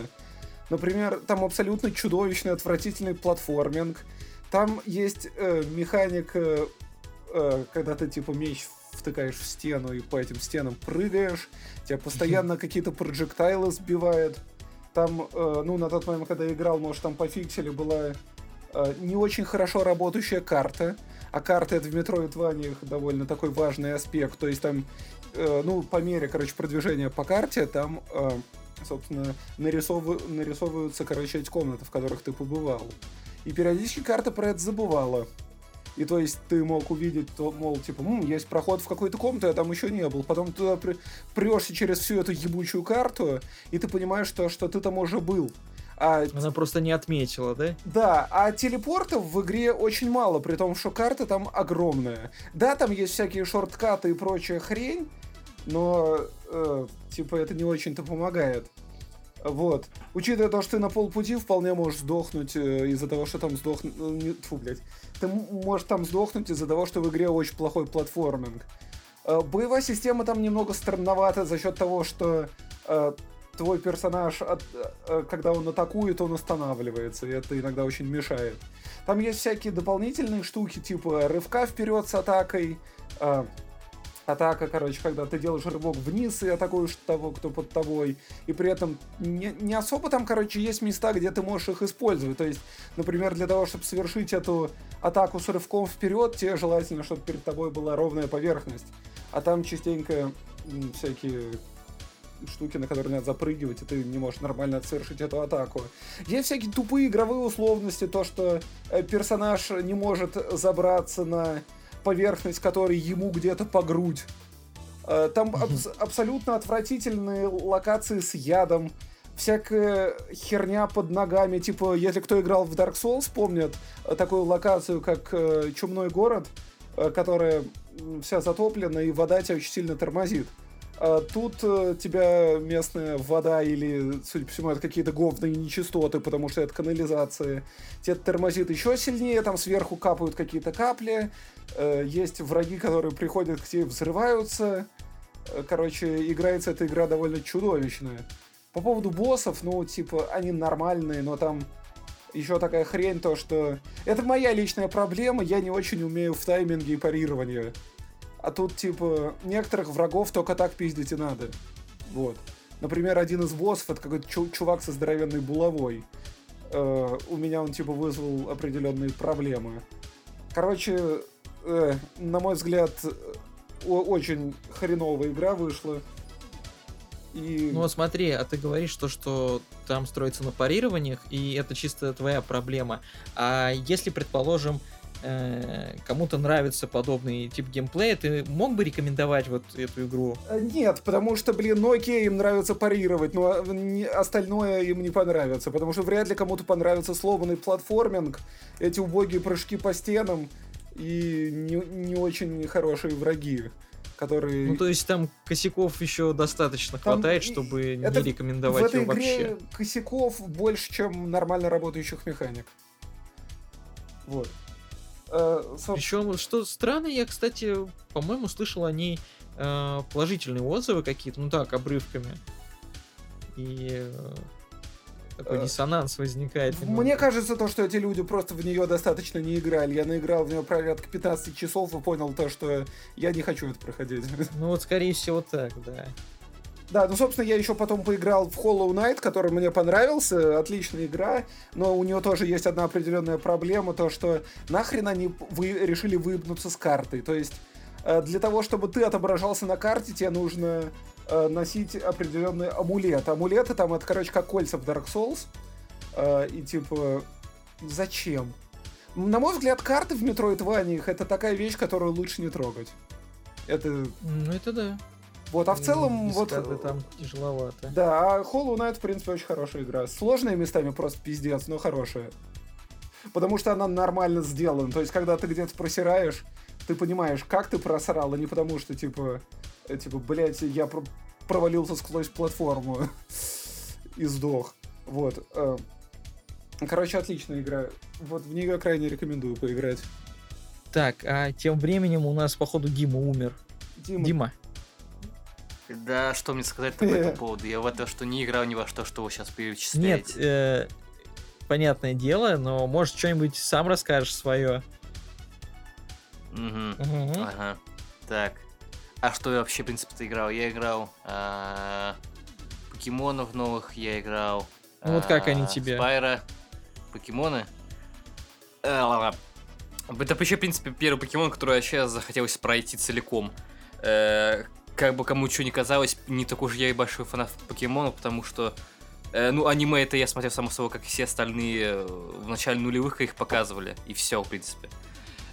Например, там абсолютно чудовищный, отвратительный платформинг. Там есть э, механика, э, когда ты типа меч втыкаешь в стену и по этим стенам прыгаешь. Тебя постоянно какие-то проджектайлы сбивают. Там, э, ну, на тот момент, когда я играл, может, там пофиксили была э, не очень хорошо работающая карта. А карта это в Metroidvania довольно такой важный аспект. То есть там Э, ну, по мере, короче, продвижения по карте, там, э, собственно, нарисовы, нарисовываются, короче, эти комнаты, в которых ты побывал. И периодически карта про это забывала. И то есть ты мог увидеть, то, мол, типа, М, есть проход в какую-то комнату, я там еще не был. Потом ты туда прешься через всю эту ебучую карту, и ты понимаешь, что, что ты там уже был. А... Она просто не отметила, да? Да, а телепортов в игре очень мало, при том, что карта там огромная. Да, там есть всякие шорткаты и прочая хрень, но, э, типа, это не очень-то помогает. Вот. Учитывая то, что ты на полпути вполне можешь сдохнуть э, из-за того, что там сдохнуть... Э, фу, блядь. Ты можешь там сдохнуть из-за того, что в игре очень плохой платформинг. Э, боевая система там немного странновата за счет того, что э, твой персонаж, от, э, когда он атакует, он останавливается, и это иногда очень мешает. Там есть всякие дополнительные штуки, типа рывка вперед с атакой, э, атака, короче, когда ты делаешь рывок вниз и атакуешь того, кто под тобой. И при этом не, не особо там, короче, есть места, где ты можешь их использовать. То есть, например, для того, чтобы совершить эту атаку с рывком вперед, тебе желательно, чтобы перед тобой была ровная поверхность. А там частенько всякие штуки, на которые надо запрыгивать, и ты не можешь нормально совершить эту атаку. Есть всякие тупые игровые условности, то, что э, персонаж не может забраться на поверхность, которая ему где-то по грудь. Э, там аб- абсолютно отвратительные локации с ядом, всякая херня под ногами. Типа, если кто играл в Dark Souls, помнят э, такую локацию, как Чумной город, которая вся затоплена, и вода тебя очень сильно тормозит. А тут э, тебя местная вода или, судя по всему, это какие-то говные нечистоты, потому что это канализация. Тебя тормозит еще сильнее, там сверху капают какие-то капли. Э, есть враги, которые приходят к тебе, взрываются. Э, короче, играется эта игра довольно чудовищная. По поводу боссов, ну, типа, они нормальные, но там еще такая хрень, то что... Это моя личная проблема, я не очень умею в тайминге и парировании. А тут, типа, некоторых врагов только так пиздить и надо. Вот. Например, один из боссов, это какой-то чувак со здоровенной булавой. Э, у меня он, типа, вызвал определенные проблемы. Короче, э, на мой взгляд, очень хреновая игра вышла. И... Ну смотри, а ты говоришь то, что там строится на парированиях, и это чисто твоя проблема. А если, предположим, э, кому-то нравится подобный тип геймплея, ты мог бы рекомендовать вот эту игру? Э, нет, потому что, блин, ну окей, им нравится парировать, но остальное им не понравится, потому что вряд ли кому-то понравится сломанный платформинг, эти убогие прыжки по стенам и не, не очень хорошие враги которые... Ну, то есть там косяков еще достаточно там хватает, чтобы это... не рекомендовать в этой его игре вообще. косяков больше, чем нормально работающих механик. Вот. Э. Причем, что странно, я, кстати, по-моему, слышал о ней э, положительные отзывы какие-то, ну так, обрывками. И э, такой э, диссонанс возникает. Немного. Мне кажется, то, что эти люди просто в нее достаточно не играли. Я наиграл в нее порядка 15 часов и понял то, что я не хочу это проходить. Ну вот, скорее всего, так, да. Да, ну, собственно, я еще потом поиграл в Hollow Knight, который мне понравился, отличная игра, но у него тоже есть одна определенная проблема, то, что нахрен они вы решили выебнуться с картой, то есть э, для того, чтобы ты отображался на карте, тебе нужно э, носить определенный амулет. Амулеты там, это, короче, как кольца в Dark Souls, э, и типа, зачем? На мой взгляд, карты в Metroidvania это такая вещь, которую лучше не трогать. Это... Ну, это да. Вот, а в целом, вот... там тяжеловато. Да, а Hollow Knight, в принципе, очень хорошая игра. Сложная местами просто пиздец, но хорошая. Потому что она нормально сделана. То есть, когда ты где-то просираешь, ты понимаешь, как ты просрал, а не потому что, типа, э, типа, блядь, я про провалился сквозь платформу и сдох. Вот. Э. Короче, отличная игра. Вот в нее крайне рекомендую поиграть. Так, а тем временем у нас, походу, Дима умер. Дима. Дима. Да, что мне сказать по этому поводу? Я в это что не играл ни во что, что вы сейчас перечисляете. Нет, э, понятное дело, но может что-нибудь сам расскажешь свое. Угу. угу. Ага. Так. А что я вообще, в принципе-то, играл? Я играл а, покемонов новых, я играл. Ну вот как они тебе? Спайра. Покемоны. Это вообще, в принципе, первый покемон, который я сейчас захотелось пройти целиком. Как бы кому что ни казалось, не такой уж я и большой фанат покемонов, потому что э, ну, аниме это я смотрел само собой, как и все остальные э, в начале нулевых их показывали, и все, в принципе.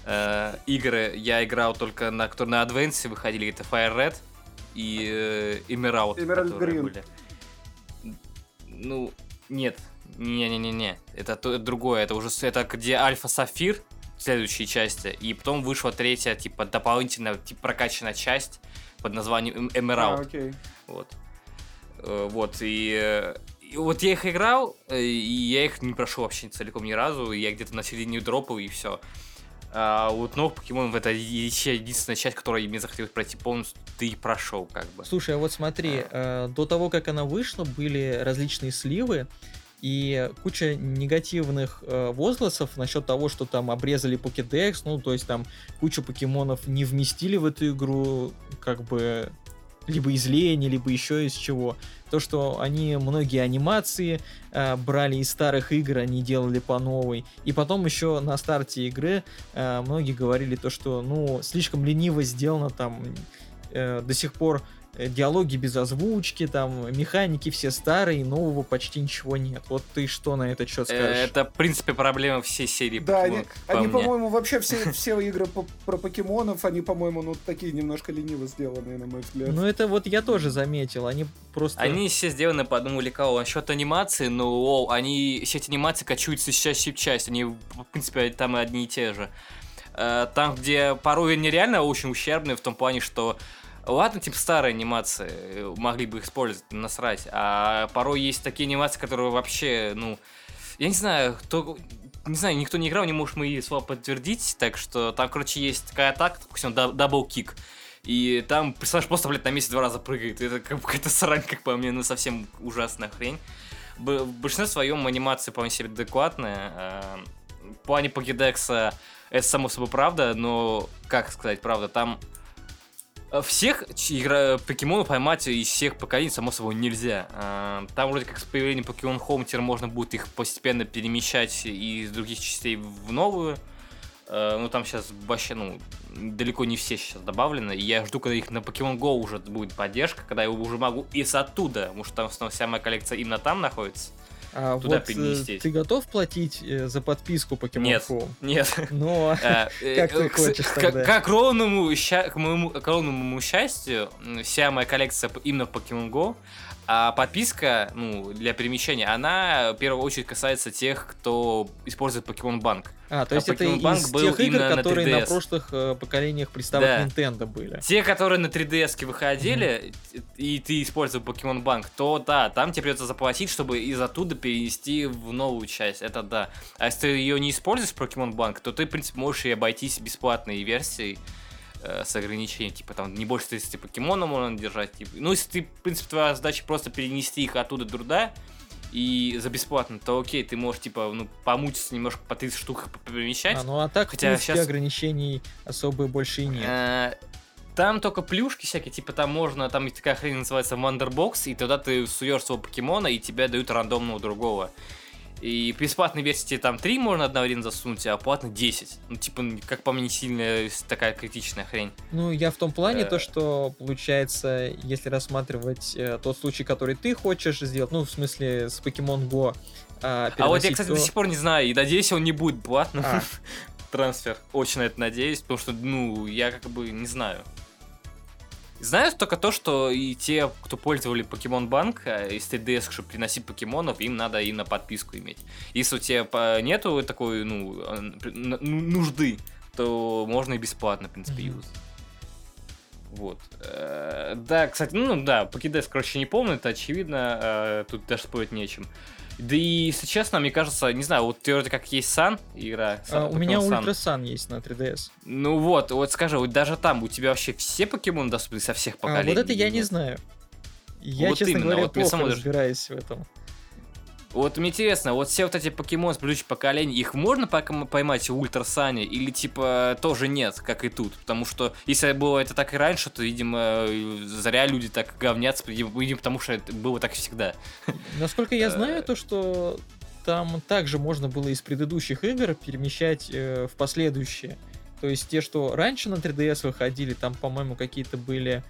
Э, игры я играл только на, которые на Advance выходили, это Fire Red и э, Emerald, Emerald Green. были. Ну, нет, не-не-не-не, это, то, это другое, это уже это где Альфа Сафир, следующие части, и потом вышла третья, типа, дополнительная, типа, прокачанная часть, под названием Emerald. А, окей. Вот. Э, вот, и, и вот я их играл, э, и я их не прошел вообще целиком ни разу, я где-то на середине дропал, и все. А вот новых покемонов это еще единственная часть, которую мне захотелось пройти полностью, ты прошел, как бы. Слушай, а вот смотри, а... до того, как она вышла, были различные сливы, И куча негативных э, возгласов насчет того, что там обрезали покедекс, ну, то есть там кучу покемонов не вместили в эту игру, как бы либо из лени, либо еще из чего. То, что они многие анимации э, брали из старых игр, они делали по новой. И потом еще на старте игры э, многие говорили то, что ну слишком лениво сделано там э, до сих пор диалоги без озвучки, там, механики все старые, нового почти ничего нет. Вот ты что на этот счет Э, скажешь? Это, в принципе, проблема всей серии Да, они, по они, по-моему, вообще все, все игры по- про покемонов, они, по-моему, ну такие немножко лениво сделанные, на мой взгляд. Ну это вот я тоже заметил, они просто... Они все сделаны по одному лекалу. Насчет анимации, ну, о, они, все эти анимации качуются с части в часть. Они, в принципе, там и одни и те же. Э, Там, где порой они реально очень ущербные в том плане, что Ладно, типа старые анимации, э, могли бы их использовать, насрать. А порой есть такие анимации, которые вообще, ну, я не знаю, кто, не знаю, никто не играл, не может мои слова подтвердить, так что там, короче, есть такая атака, допустим, dub- double kick. И там персонаж просто, блядь, на месте два раза прыгает. Это как какая-то срань, как по мне, ну совсем ужасная хрень. В большинстве своем анимация вполне себе адекватная. А, В плане Покедекса это само собой правда, но, как сказать, правда, там всех ч- игра... покемонов поймать из всех поколений, само собой, нельзя. А, Там вроде как с появлением Покемон Home теперь можно будет их постепенно перемещать из других частей в новую. Э, Ну, там сейчас вообще, ну, далеко не все сейчас добавлены. И я жду, когда их на Pokemon Go уже будет поддержка, когда я уже могу из оттуда, потому что там основная моя коллекция именно там находится. А туда вот э, переместить. ты готов платить э, за подписку Pokemon Нет. Home? Нет. Но... Э, э, Как ты хочешь тогда? К моему к ровному счастью, вся моя коллекция именно в Pokemon Go, а подписка, ну, для перемещения, она в первую очередь касается тех, кто использует Pokemon Bank. А, то А есть это Pokemon Bank из был тех игр, именно на которые на 3DS. прошлых э, поколениях приставок Да. Nintendo были. Те, которые на 3DS выходили, и ты использовал Pokemon Bank, то да, там тебе придется заплатить, чтобы из оттуда перенести в новую часть. Это да. А если ты ее не используешь, Pokemon Bank, то ты, в принципе, можешь и обойтись бесплатной версией э, с ограничением, типа там не больше 30 покемонов можно держать. Типа. Ну, если ты, в принципе, твоя задача просто перенести их оттуда туда и за бесплатно, то окей, ты можешь, типа, ну, помучиться немножко по 30 штук перемещать. А, ну а так, Хотя щас- ограничений особо больше и нет. Э, Там только плюшки всякие, типа там можно, там есть такая хрень называется Wonderbox, и туда ты суешь своего покемона, и тебе дают рандомного другого. И бесплатной версии там 3 можно одновременно засунуть, а платно 10. Ну, типа, как по мне, не сильно такая критичная хрень. Ну, я в том плане, Э. то, что, получается, если рассматривать э, тот случай, который ты хочешь сделать, ну, в смысле, с Pokemon Go, а, А вот я, кстати, то- до сих пор не знаю, и надеюсь, он не будет платным. А. Трансфер. Очень на это надеюсь, потому что, ну, я как бы не знаю. Знаю только то, что и те, кто пользовали Pokemon Bank э, из 3DS, чтобы приносить покемонов, им надо и на подписку иметь. Если у тебя нету такой, ну, э, ну, нужды, то можно и бесплатно, в принципе, Мгм. юзать. Вот. Э, Да, кстати, ну да, Покидес, короче, не помню, это очевидно, тут даже спорить нечем. Да и, если честно, мне кажется, не знаю, вот ты вроде как есть Sun игра. А, Sun- у меня. Ультра Сан есть на 3DS. Ну вот, вот скажи, вот даже там у тебя вообще все покемоны доступны со всех А, поколений? вот это я не знаю. Я, Вот честно именно, говоря, вот плохо самому даже- разбираюсь в этом. Вот мне интересно, вот все вот эти покемоны с предыдущих поколений, их можно поймать в Ultra Sun -е или типа тоже нет, как и тут? Потому что если было это так и раньше, то, видимо, зря люди так говнятся, видимо, потому что это было так всегда. Насколько я Э. знаю, то, что там также можно было из предыдущих игр перемещать э, в последующие. То есть те, что раньше на 3DS выходили, там, по-моему, какие-то были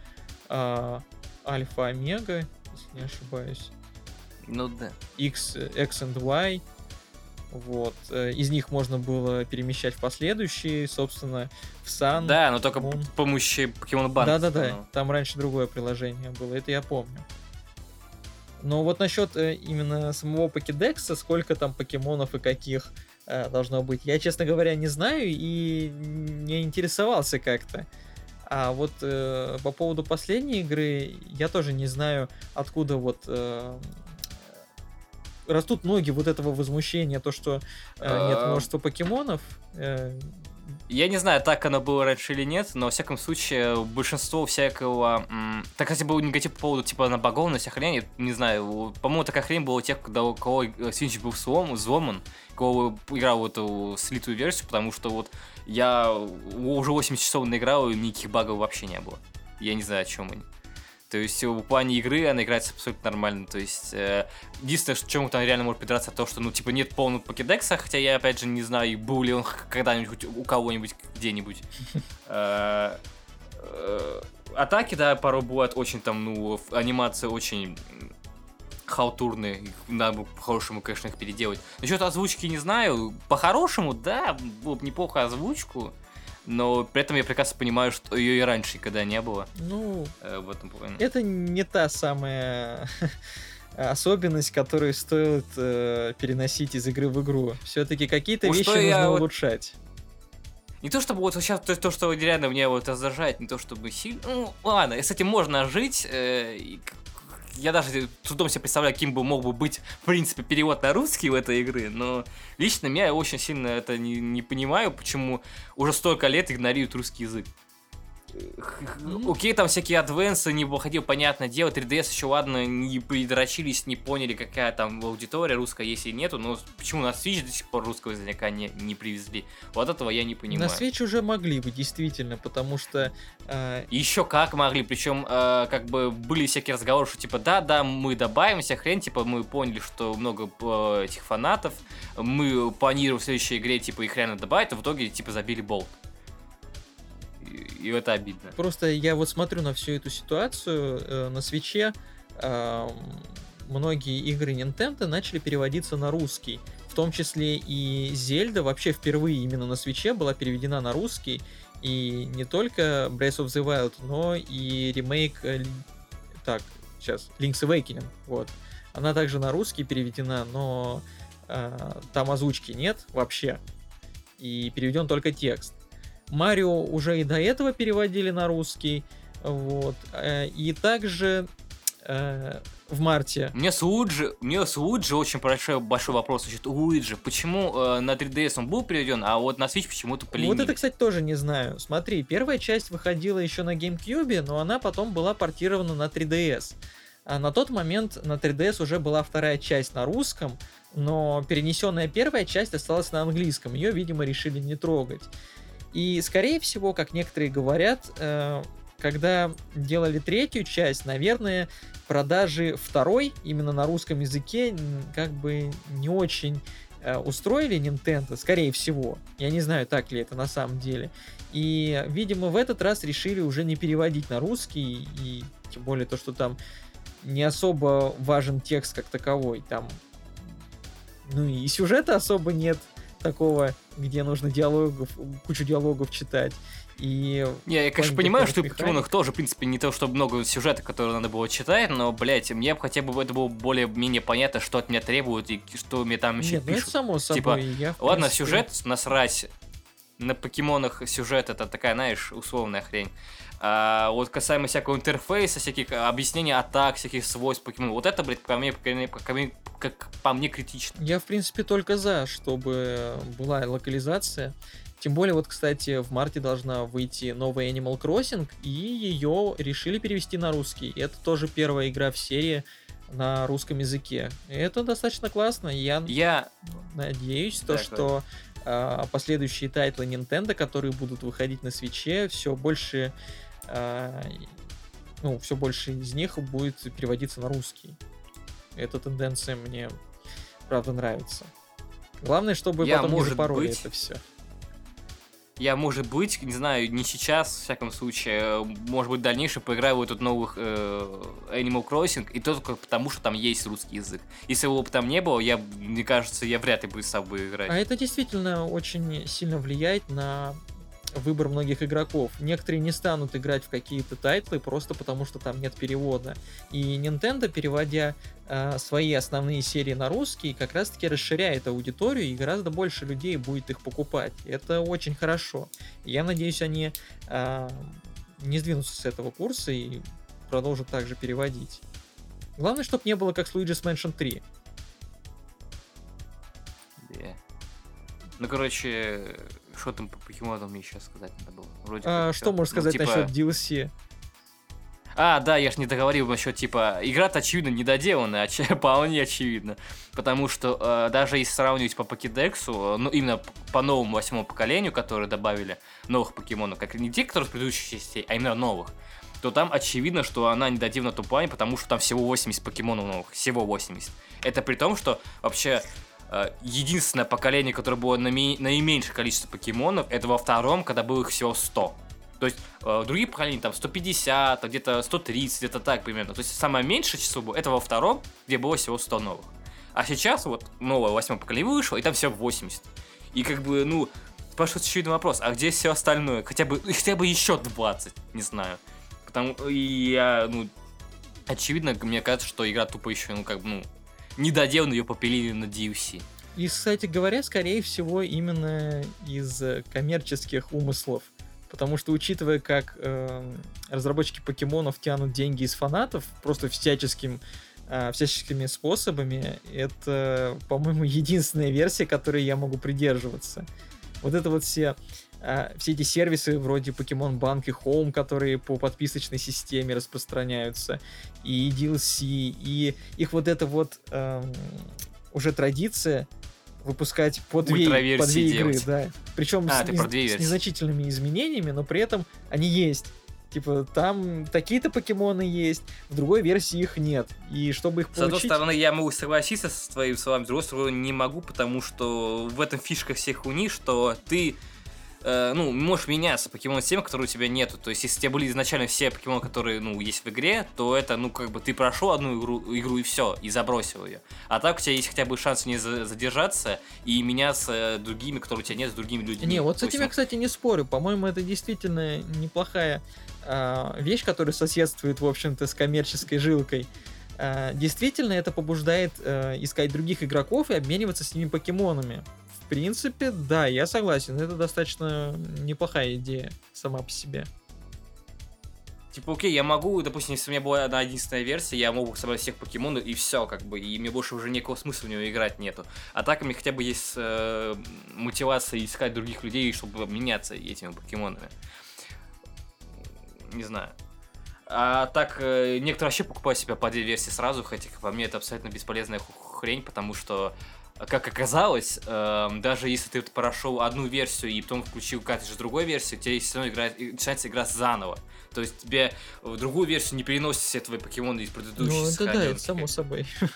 а, Альфа Омега, если не ошибаюсь. Ну да. X, X and Y. Вот. э, Из них можно было перемещать в последующие, собственно, в Sun. Да, но только Мон. с помощью Покемон Банка. Да-да-да, там раньше другое приложение было, это я помню. Но вот насчет э, именно самого покедекса, сколько там покемонов и каких э, должно быть, я, честно говоря, не знаю и не интересовался как-то. А вот э, по поводу последней игры, я тоже не знаю, откуда вот э, растут ноги вот этого возмущения, то, что э, нет А. множества покемонов. Э, Я не знаю, так оно было раньше или нет, но, во всяком случае, большинство всякого... Так, кстати, был негатив по поводу, типа, на богов, на вся хрень, не знаю, по-моему, такая хрень была у тех, когда у кого э, Свинч был слом, взломан, кого играл в эту слитую версию, потому что вот я уже 80 часов наиграл, и никаких багов вообще не было. Я не знаю, о чем они. То есть в плане игры она играется абсолютно нормально. То есть э, единственное, что чему там реально может придраться, то, что ну типа нет полного покедекса, хотя я опять же не знаю, был ли он когда-нибудь у кого-нибудь где-нибудь. Э, э, Атаки, да, порой бывают очень там, ну, анимации очень халтурные, их надо бы по-хорошему, конечно, их переделать. Насчет озвучки не знаю, по-хорошему, да, было бы неплохо озвучку, но при этом я прекрасно понимаю, что ее и раньше никогда не было Ну, э, в этом плане. это не та самая особенность, которую стоит э, переносить из игры в игру. Все-таки какие-то вещи нужно вот- улучшать. Не то чтобы вот сейчас то, то, что реально меня вот раздражает, не то чтобы сильно. Ну, ладно, с этим можно жить. э, я даже трудом себе представляю, каким бы мог бы быть, в принципе, перевод на русский в этой игры, но лично меня я очень сильно это не, не понимаю, почему уже столько лет игнорируют русский язык. Окей, там всякие адвенсы не выходил, понятное дело, 3DS еще ладно, не придрочились, не поняли, какая там аудитория русская есть или нету, но почему на Switch до сих пор русского языка не, не привезли? Вот этого я не понимаю. На Switch уже могли бы, действительно, потому что э, Еще как могли, причем э, как бы были всякие разговоры, что типа да, да, мы добавим вся хрень, типа мы поняли, что много э, этих фанатов, мы планируем в следующей игре типа их реально добавить, а в итоге типа забили болт. И, это обидно. Просто я вот смотрю на всю эту ситуацию э, на свече. многие игры Nintendo начали переводиться на русский. В том числе и Зельда вообще впервые именно на свече была переведена на русский. И не только Breath of the Wild, но и ремейк... э, Так, сейчас, Link's Awakening. Вот. Она также на русский переведена, но э, там озвучки нет вообще. И переведен только текст. Марио уже и до этого переводили на русский. Вот. э, И также э, в марте. Мне с Луиджи, мне с Луиджи очень большой, большой вопрос. Значит, Луиджи, почему э, на 3DS он был переведен, а вот на Switch почему-то Вот поленились? это, кстати, тоже не знаю. Смотри, первая часть выходила еще на GameCube, но она потом была портирована на 3DS. А на тот момент на 3DS уже была вторая часть на русском, но перенесенная первая часть осталась на английском. Ее, видимо, решили не трогать. И, скорее всего, как некоторые говорят, э, когда делали третью часть, наверное, продажи второй именно на русском языке как бы не очень э, устроили Nintendo, скорее всего. Я не знаю, так ли это на самом деле. И, видимо, в этот раз решили уже не переводить на русский, и тем более то, что там не особо важен текст как таковой. Там, ну и сюжета особо нет такого, где нужно диалогов, кучу диалогов читать. И Не, я, конечно, понимаю, что в покемонах тоже, в принципе, не то, чтобы много сюжета, который надо было читать, но, блядь, мне бы хотя бы это было более-менее понятно, что от меня требуют и что мне там еще Нет, ну это пишут. само собой. Типа, я, в Ладно, принципе, сюжет насрать. На покемонах сюжет это такая, знаешь, условная хрень. А вот касаемо всякого интерфейса, всяких объяснений атак, всяких свойств покемонов, вот это, блядь, по мне, по мне- по мне- как по мне критично. Я, в принципе, только за, чтобы была локализация. Тем более, вот, кстати, в марте должна выйти новая Animal Crossing, и ее решили перевести на русский. Это тоже первая игра в серии на русском языке. Это достаточно классно. Я Я надеюсь, то, Да, что а, последующие тайтлы Nintendo, которые будут выходить на Свиче, все больше, а, ну, все больше из них будет переводиться на русский. Эта тенденция мне, правда, нравится. Главное, чтобы Я, потом не может запороли быть, это все. Я, может быть, не знаю, не сейчас, в всяком случае, э, может быть, в дальнейшем поиграю в этот новых э, Animal Crossing, и только потому, что там есть русский язык. Если его бы там не было, я, мне кажется, я вряд ли бы стал бы играть. А это действительно очень сильно влияет на выбор многих игроков. Некоторые не станут играть в какие-то тайтлы просто потому, что там нет перевода. И Nintendo, переводя э, свои основные серии на русский, как раз-таки расширяет аудиторию, и гораздо больше людей будет их покупать. Это очень хорошо. Я надеюсь, они э, не сдвинутся с этого курса и продолжат также переводить. Главное, чтобы не было как с Luigi's Mansion 3. Yeah. Ну, короче, Что там по покемонам мне сейчас сказать надо было? Вроде А, что всё. можешь Ну, сказать типа- насчет DLC? А, да, я ж не договорил насчет, типа, игра-то, очевидно, недоделанная, оч- вполне очевидно. Потому что э, даже если сравнивать по покедексу, э, ну, именно по новому восьмому поколению, которые добавили новых покемонов, как не те, которые с предыдущих частей, а именно новых, то там очевидно, что она недоделана плане, потому что там всего 80 покемонов новых. Всего 80. Это при том, что вообще единственное поколение, которое было наиме- наименьшее количество покемонов, это во втором, когда было их всего 100. То есть э, другие поколения там 150, а где-то 130, где-то так примерно. То есть самое меньшее число было, это во втором, где было всего 100 новых. А сейчас вот новое восьмое поколение вышло, и там всего 80. И как бы, ну, спрашивается очевидный вопрос, а где все остальное? Хотя бы, хотя бы еще 20, не знаю. Потому и я, ну, очевидно, мне кажется, что игра тупо еще, ну, как бы, ну, не доделана, ее попилили на DLC. И, кстати говоря, скорее всего, именно из э, коммерческих умыслов. Потому что, учитывая, как э, разработчики покемонов тянут деньги из фанатов, просто всяческим, э, всяческими способами, это, по-моему, единственная версия, которой я могу придерживаться. Вот это вот все, э, все эти сервисы вроде Pokemon Bank и Home, которые по подписочной системе распространяются, и DLC, и их вот это вот эм, уже традиция выпускать по две, по две игры, делать. да. Причем А, с, две с незначительными изменениями, но при этом они есть. Типа, там такие-то покемоны есть, в другой версии их нет. И чтобы их С одной получить... стороны, я могу согласиться с твоими словами, с другой стороны, не могу, потому что в этом фишка всех уни, что ты э, ну, можешь меняться покемон тем, которые у тебя нету. То есть, если у тебя были изначально все покемоны, которые, ну, есть в игре, то это, ну, как бы ты прошел одну игру, игру и все, и забросил ее. А так у тебя есть хотя бы шанс не за- задержаться и меняться другими, которые у тебя нет, с другими людьми. Не, вот с этим я, кстати, не спорю. По-моему, это действительно неплохая а, вещь, которая соседствует, в общем-то, с коммерческой жилкой. А, действительно, это побуждает а, искать других игроков и обмениваться с ними покемонами. Принципе, да, я согласен. Это достаточно неплохая идея сама по себе. Типа, окей, я могу, допустим, если у меня была одна единственная версия, я могу собрать всех покемонов и все, как бы, и мне больше уже никакого смысла в него играть нету. А так у меня хотя бы есть э, мотивация искать других людей, чтобы меняться этими покемонами. Не знаю. А так, э, некоторые вообще покупают себе по две версии сразу, хотя по мне это абсолютно бесполезная хрень, потому что, как оказалось, э, даже если ты прошел одну версию и потом включил картридж другой версии, у тебя все равно играет, начинается игра заново. То есть тебе в другую версию не переносят все твои покемоны из предыдущей Ну, это да, это само собой.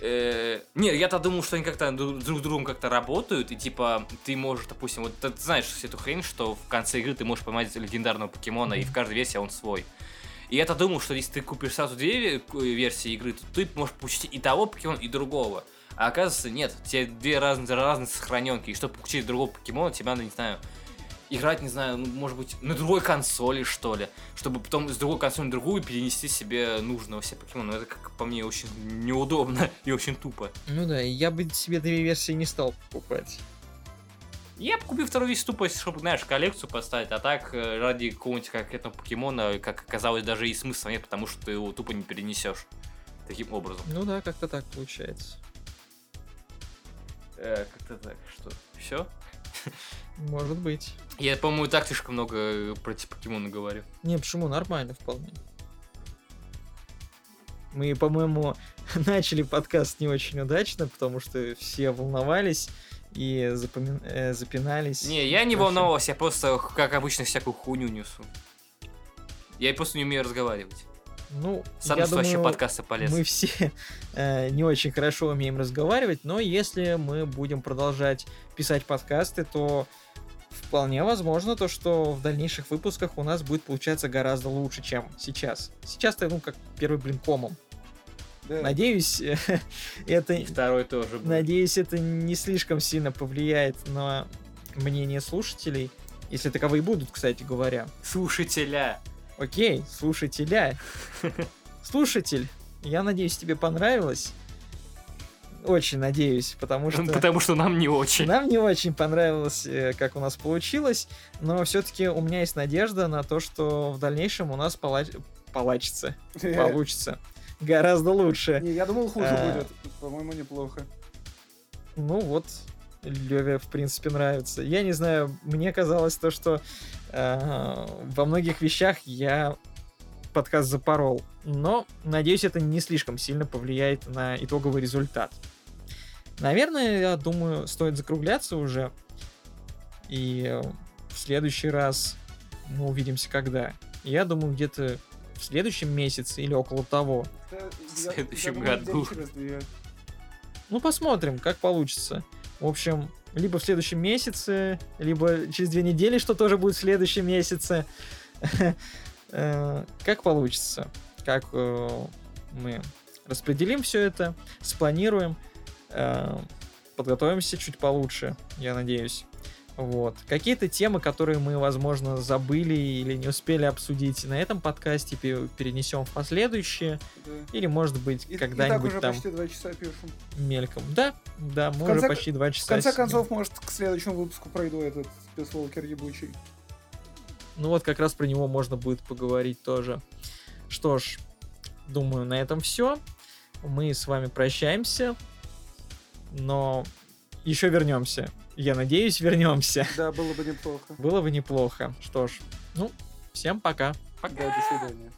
Э, Не, я-то думал, что они как-то друг друг с другом как-то работают, и типа ты можешь, допустим, вот ты знаешь всю эту хрень, что в конце игры ты можешь поймать легендарного покемона, и в каждой версии он свой. И я-то думал, что если ты купишь сразу две версии игры, то ты можешь получить и того покемона, и другого. А оказывается, нет, тебе две разные, разные сохраненки, и чтобы получить другого покемона, тебе надо, не знаю, играть, не знаю, ну, может быть, на другой консоли, что ли, чтобы потом с другой консоли на другую перенести себе нужного себе покемона. Это, как по мне, очень неудобно и очень тупо. Ну да, я бы себе две версии не стал покупать. Я бы купил вторую вещь тупо, чтобы, знаешь, коллекцию поставить, а так э, ради какого-нибудь конкретного покемона, как оказалось, даже и смысла нет, потому что ты его тупо не перенесешь таким образом. Ну да, как-то так получается. Э, как-то так, что? Все? Может быть. Я, по-моему, так слишком много э, про эти покемоны говорю. Не, почему? Нормально вполне. Мы, по-моему, начали подкаст не очень удачно, потому что все волновались и запоми- э, запинались. Не, я не волновался, я просто, как обычно, всякую хуйню несу. Я просто не умею разговаривать. Ну, Сам я вообще думаю, подкасты полез. мы все э, не очень хорошо умеем разговаривать, но если мы будем продолжать писать подкасты, то вполне возможно то, что в дальнейших выпусках у нас будет получаться гораздо лучше, чем сейчас. Сейчас-то, ну, как первый блин комом. Да. Надеюсь, это И второй тоже будет. Надеюсь, это не слишком сильно повлияет на мнение слушателей, если таковые будут, кстати говоря. Слушателя. Окей, слушателя. Слушатель, я надеюсь, тебе понравилось. Очень надеюсь, потому что Потому что нам не очень. нам не очень понравилось, э, как у нас получилось, но все-таки у меня есть надежда на то, что в дальнейшем у нас пола- получится, получится гораздо лучше. Не, я думал, хуже А. будет. По-моему, неплохо. Ну вот, Леве, в принципе, нравится. Я не знаю, мне казалось то, что э, во многих вещах я подкаст запорол. Но, надеюсь, это не слишком сильно повлияет на итоговый результат. Наверное, я думаю, стоит закругляться уже. И в следующий раз мы увидимся когда. Я думаю, где-то в следующем месяце или около того. В следующем году. Ну, посмотрим, как получится. В общем, либо в следующем месяце, либо через две недели, что тоже будет в следующем месяце. Э, как получится. Как э, мы распределим все это, спланируем, э, подготовимся чуть получше, я надеюсь. Вот. Какие-то темы, которые мы, возможно, забыли или не успели обсудить на этом подкасте, перенесем в последующие. Да. Или, может быть, когда-нибудь уже там... почти два часа пишем. Мельком. Да, да, мы конце, уже почти два часа. В конце концов, может, к следующему выпуску пройду этот спецволкер ебучий. Ну вот, как раз про него можно будет поговорить тоже. Что ж, думаю, на этом все. Мы с вами прощаемся. Но еще вернемся. Я надеюсь, вернемся. Да, было бы неплохо. Было бы неплохо. Что ж, ну, всем пока. Пока. Да, до свидания.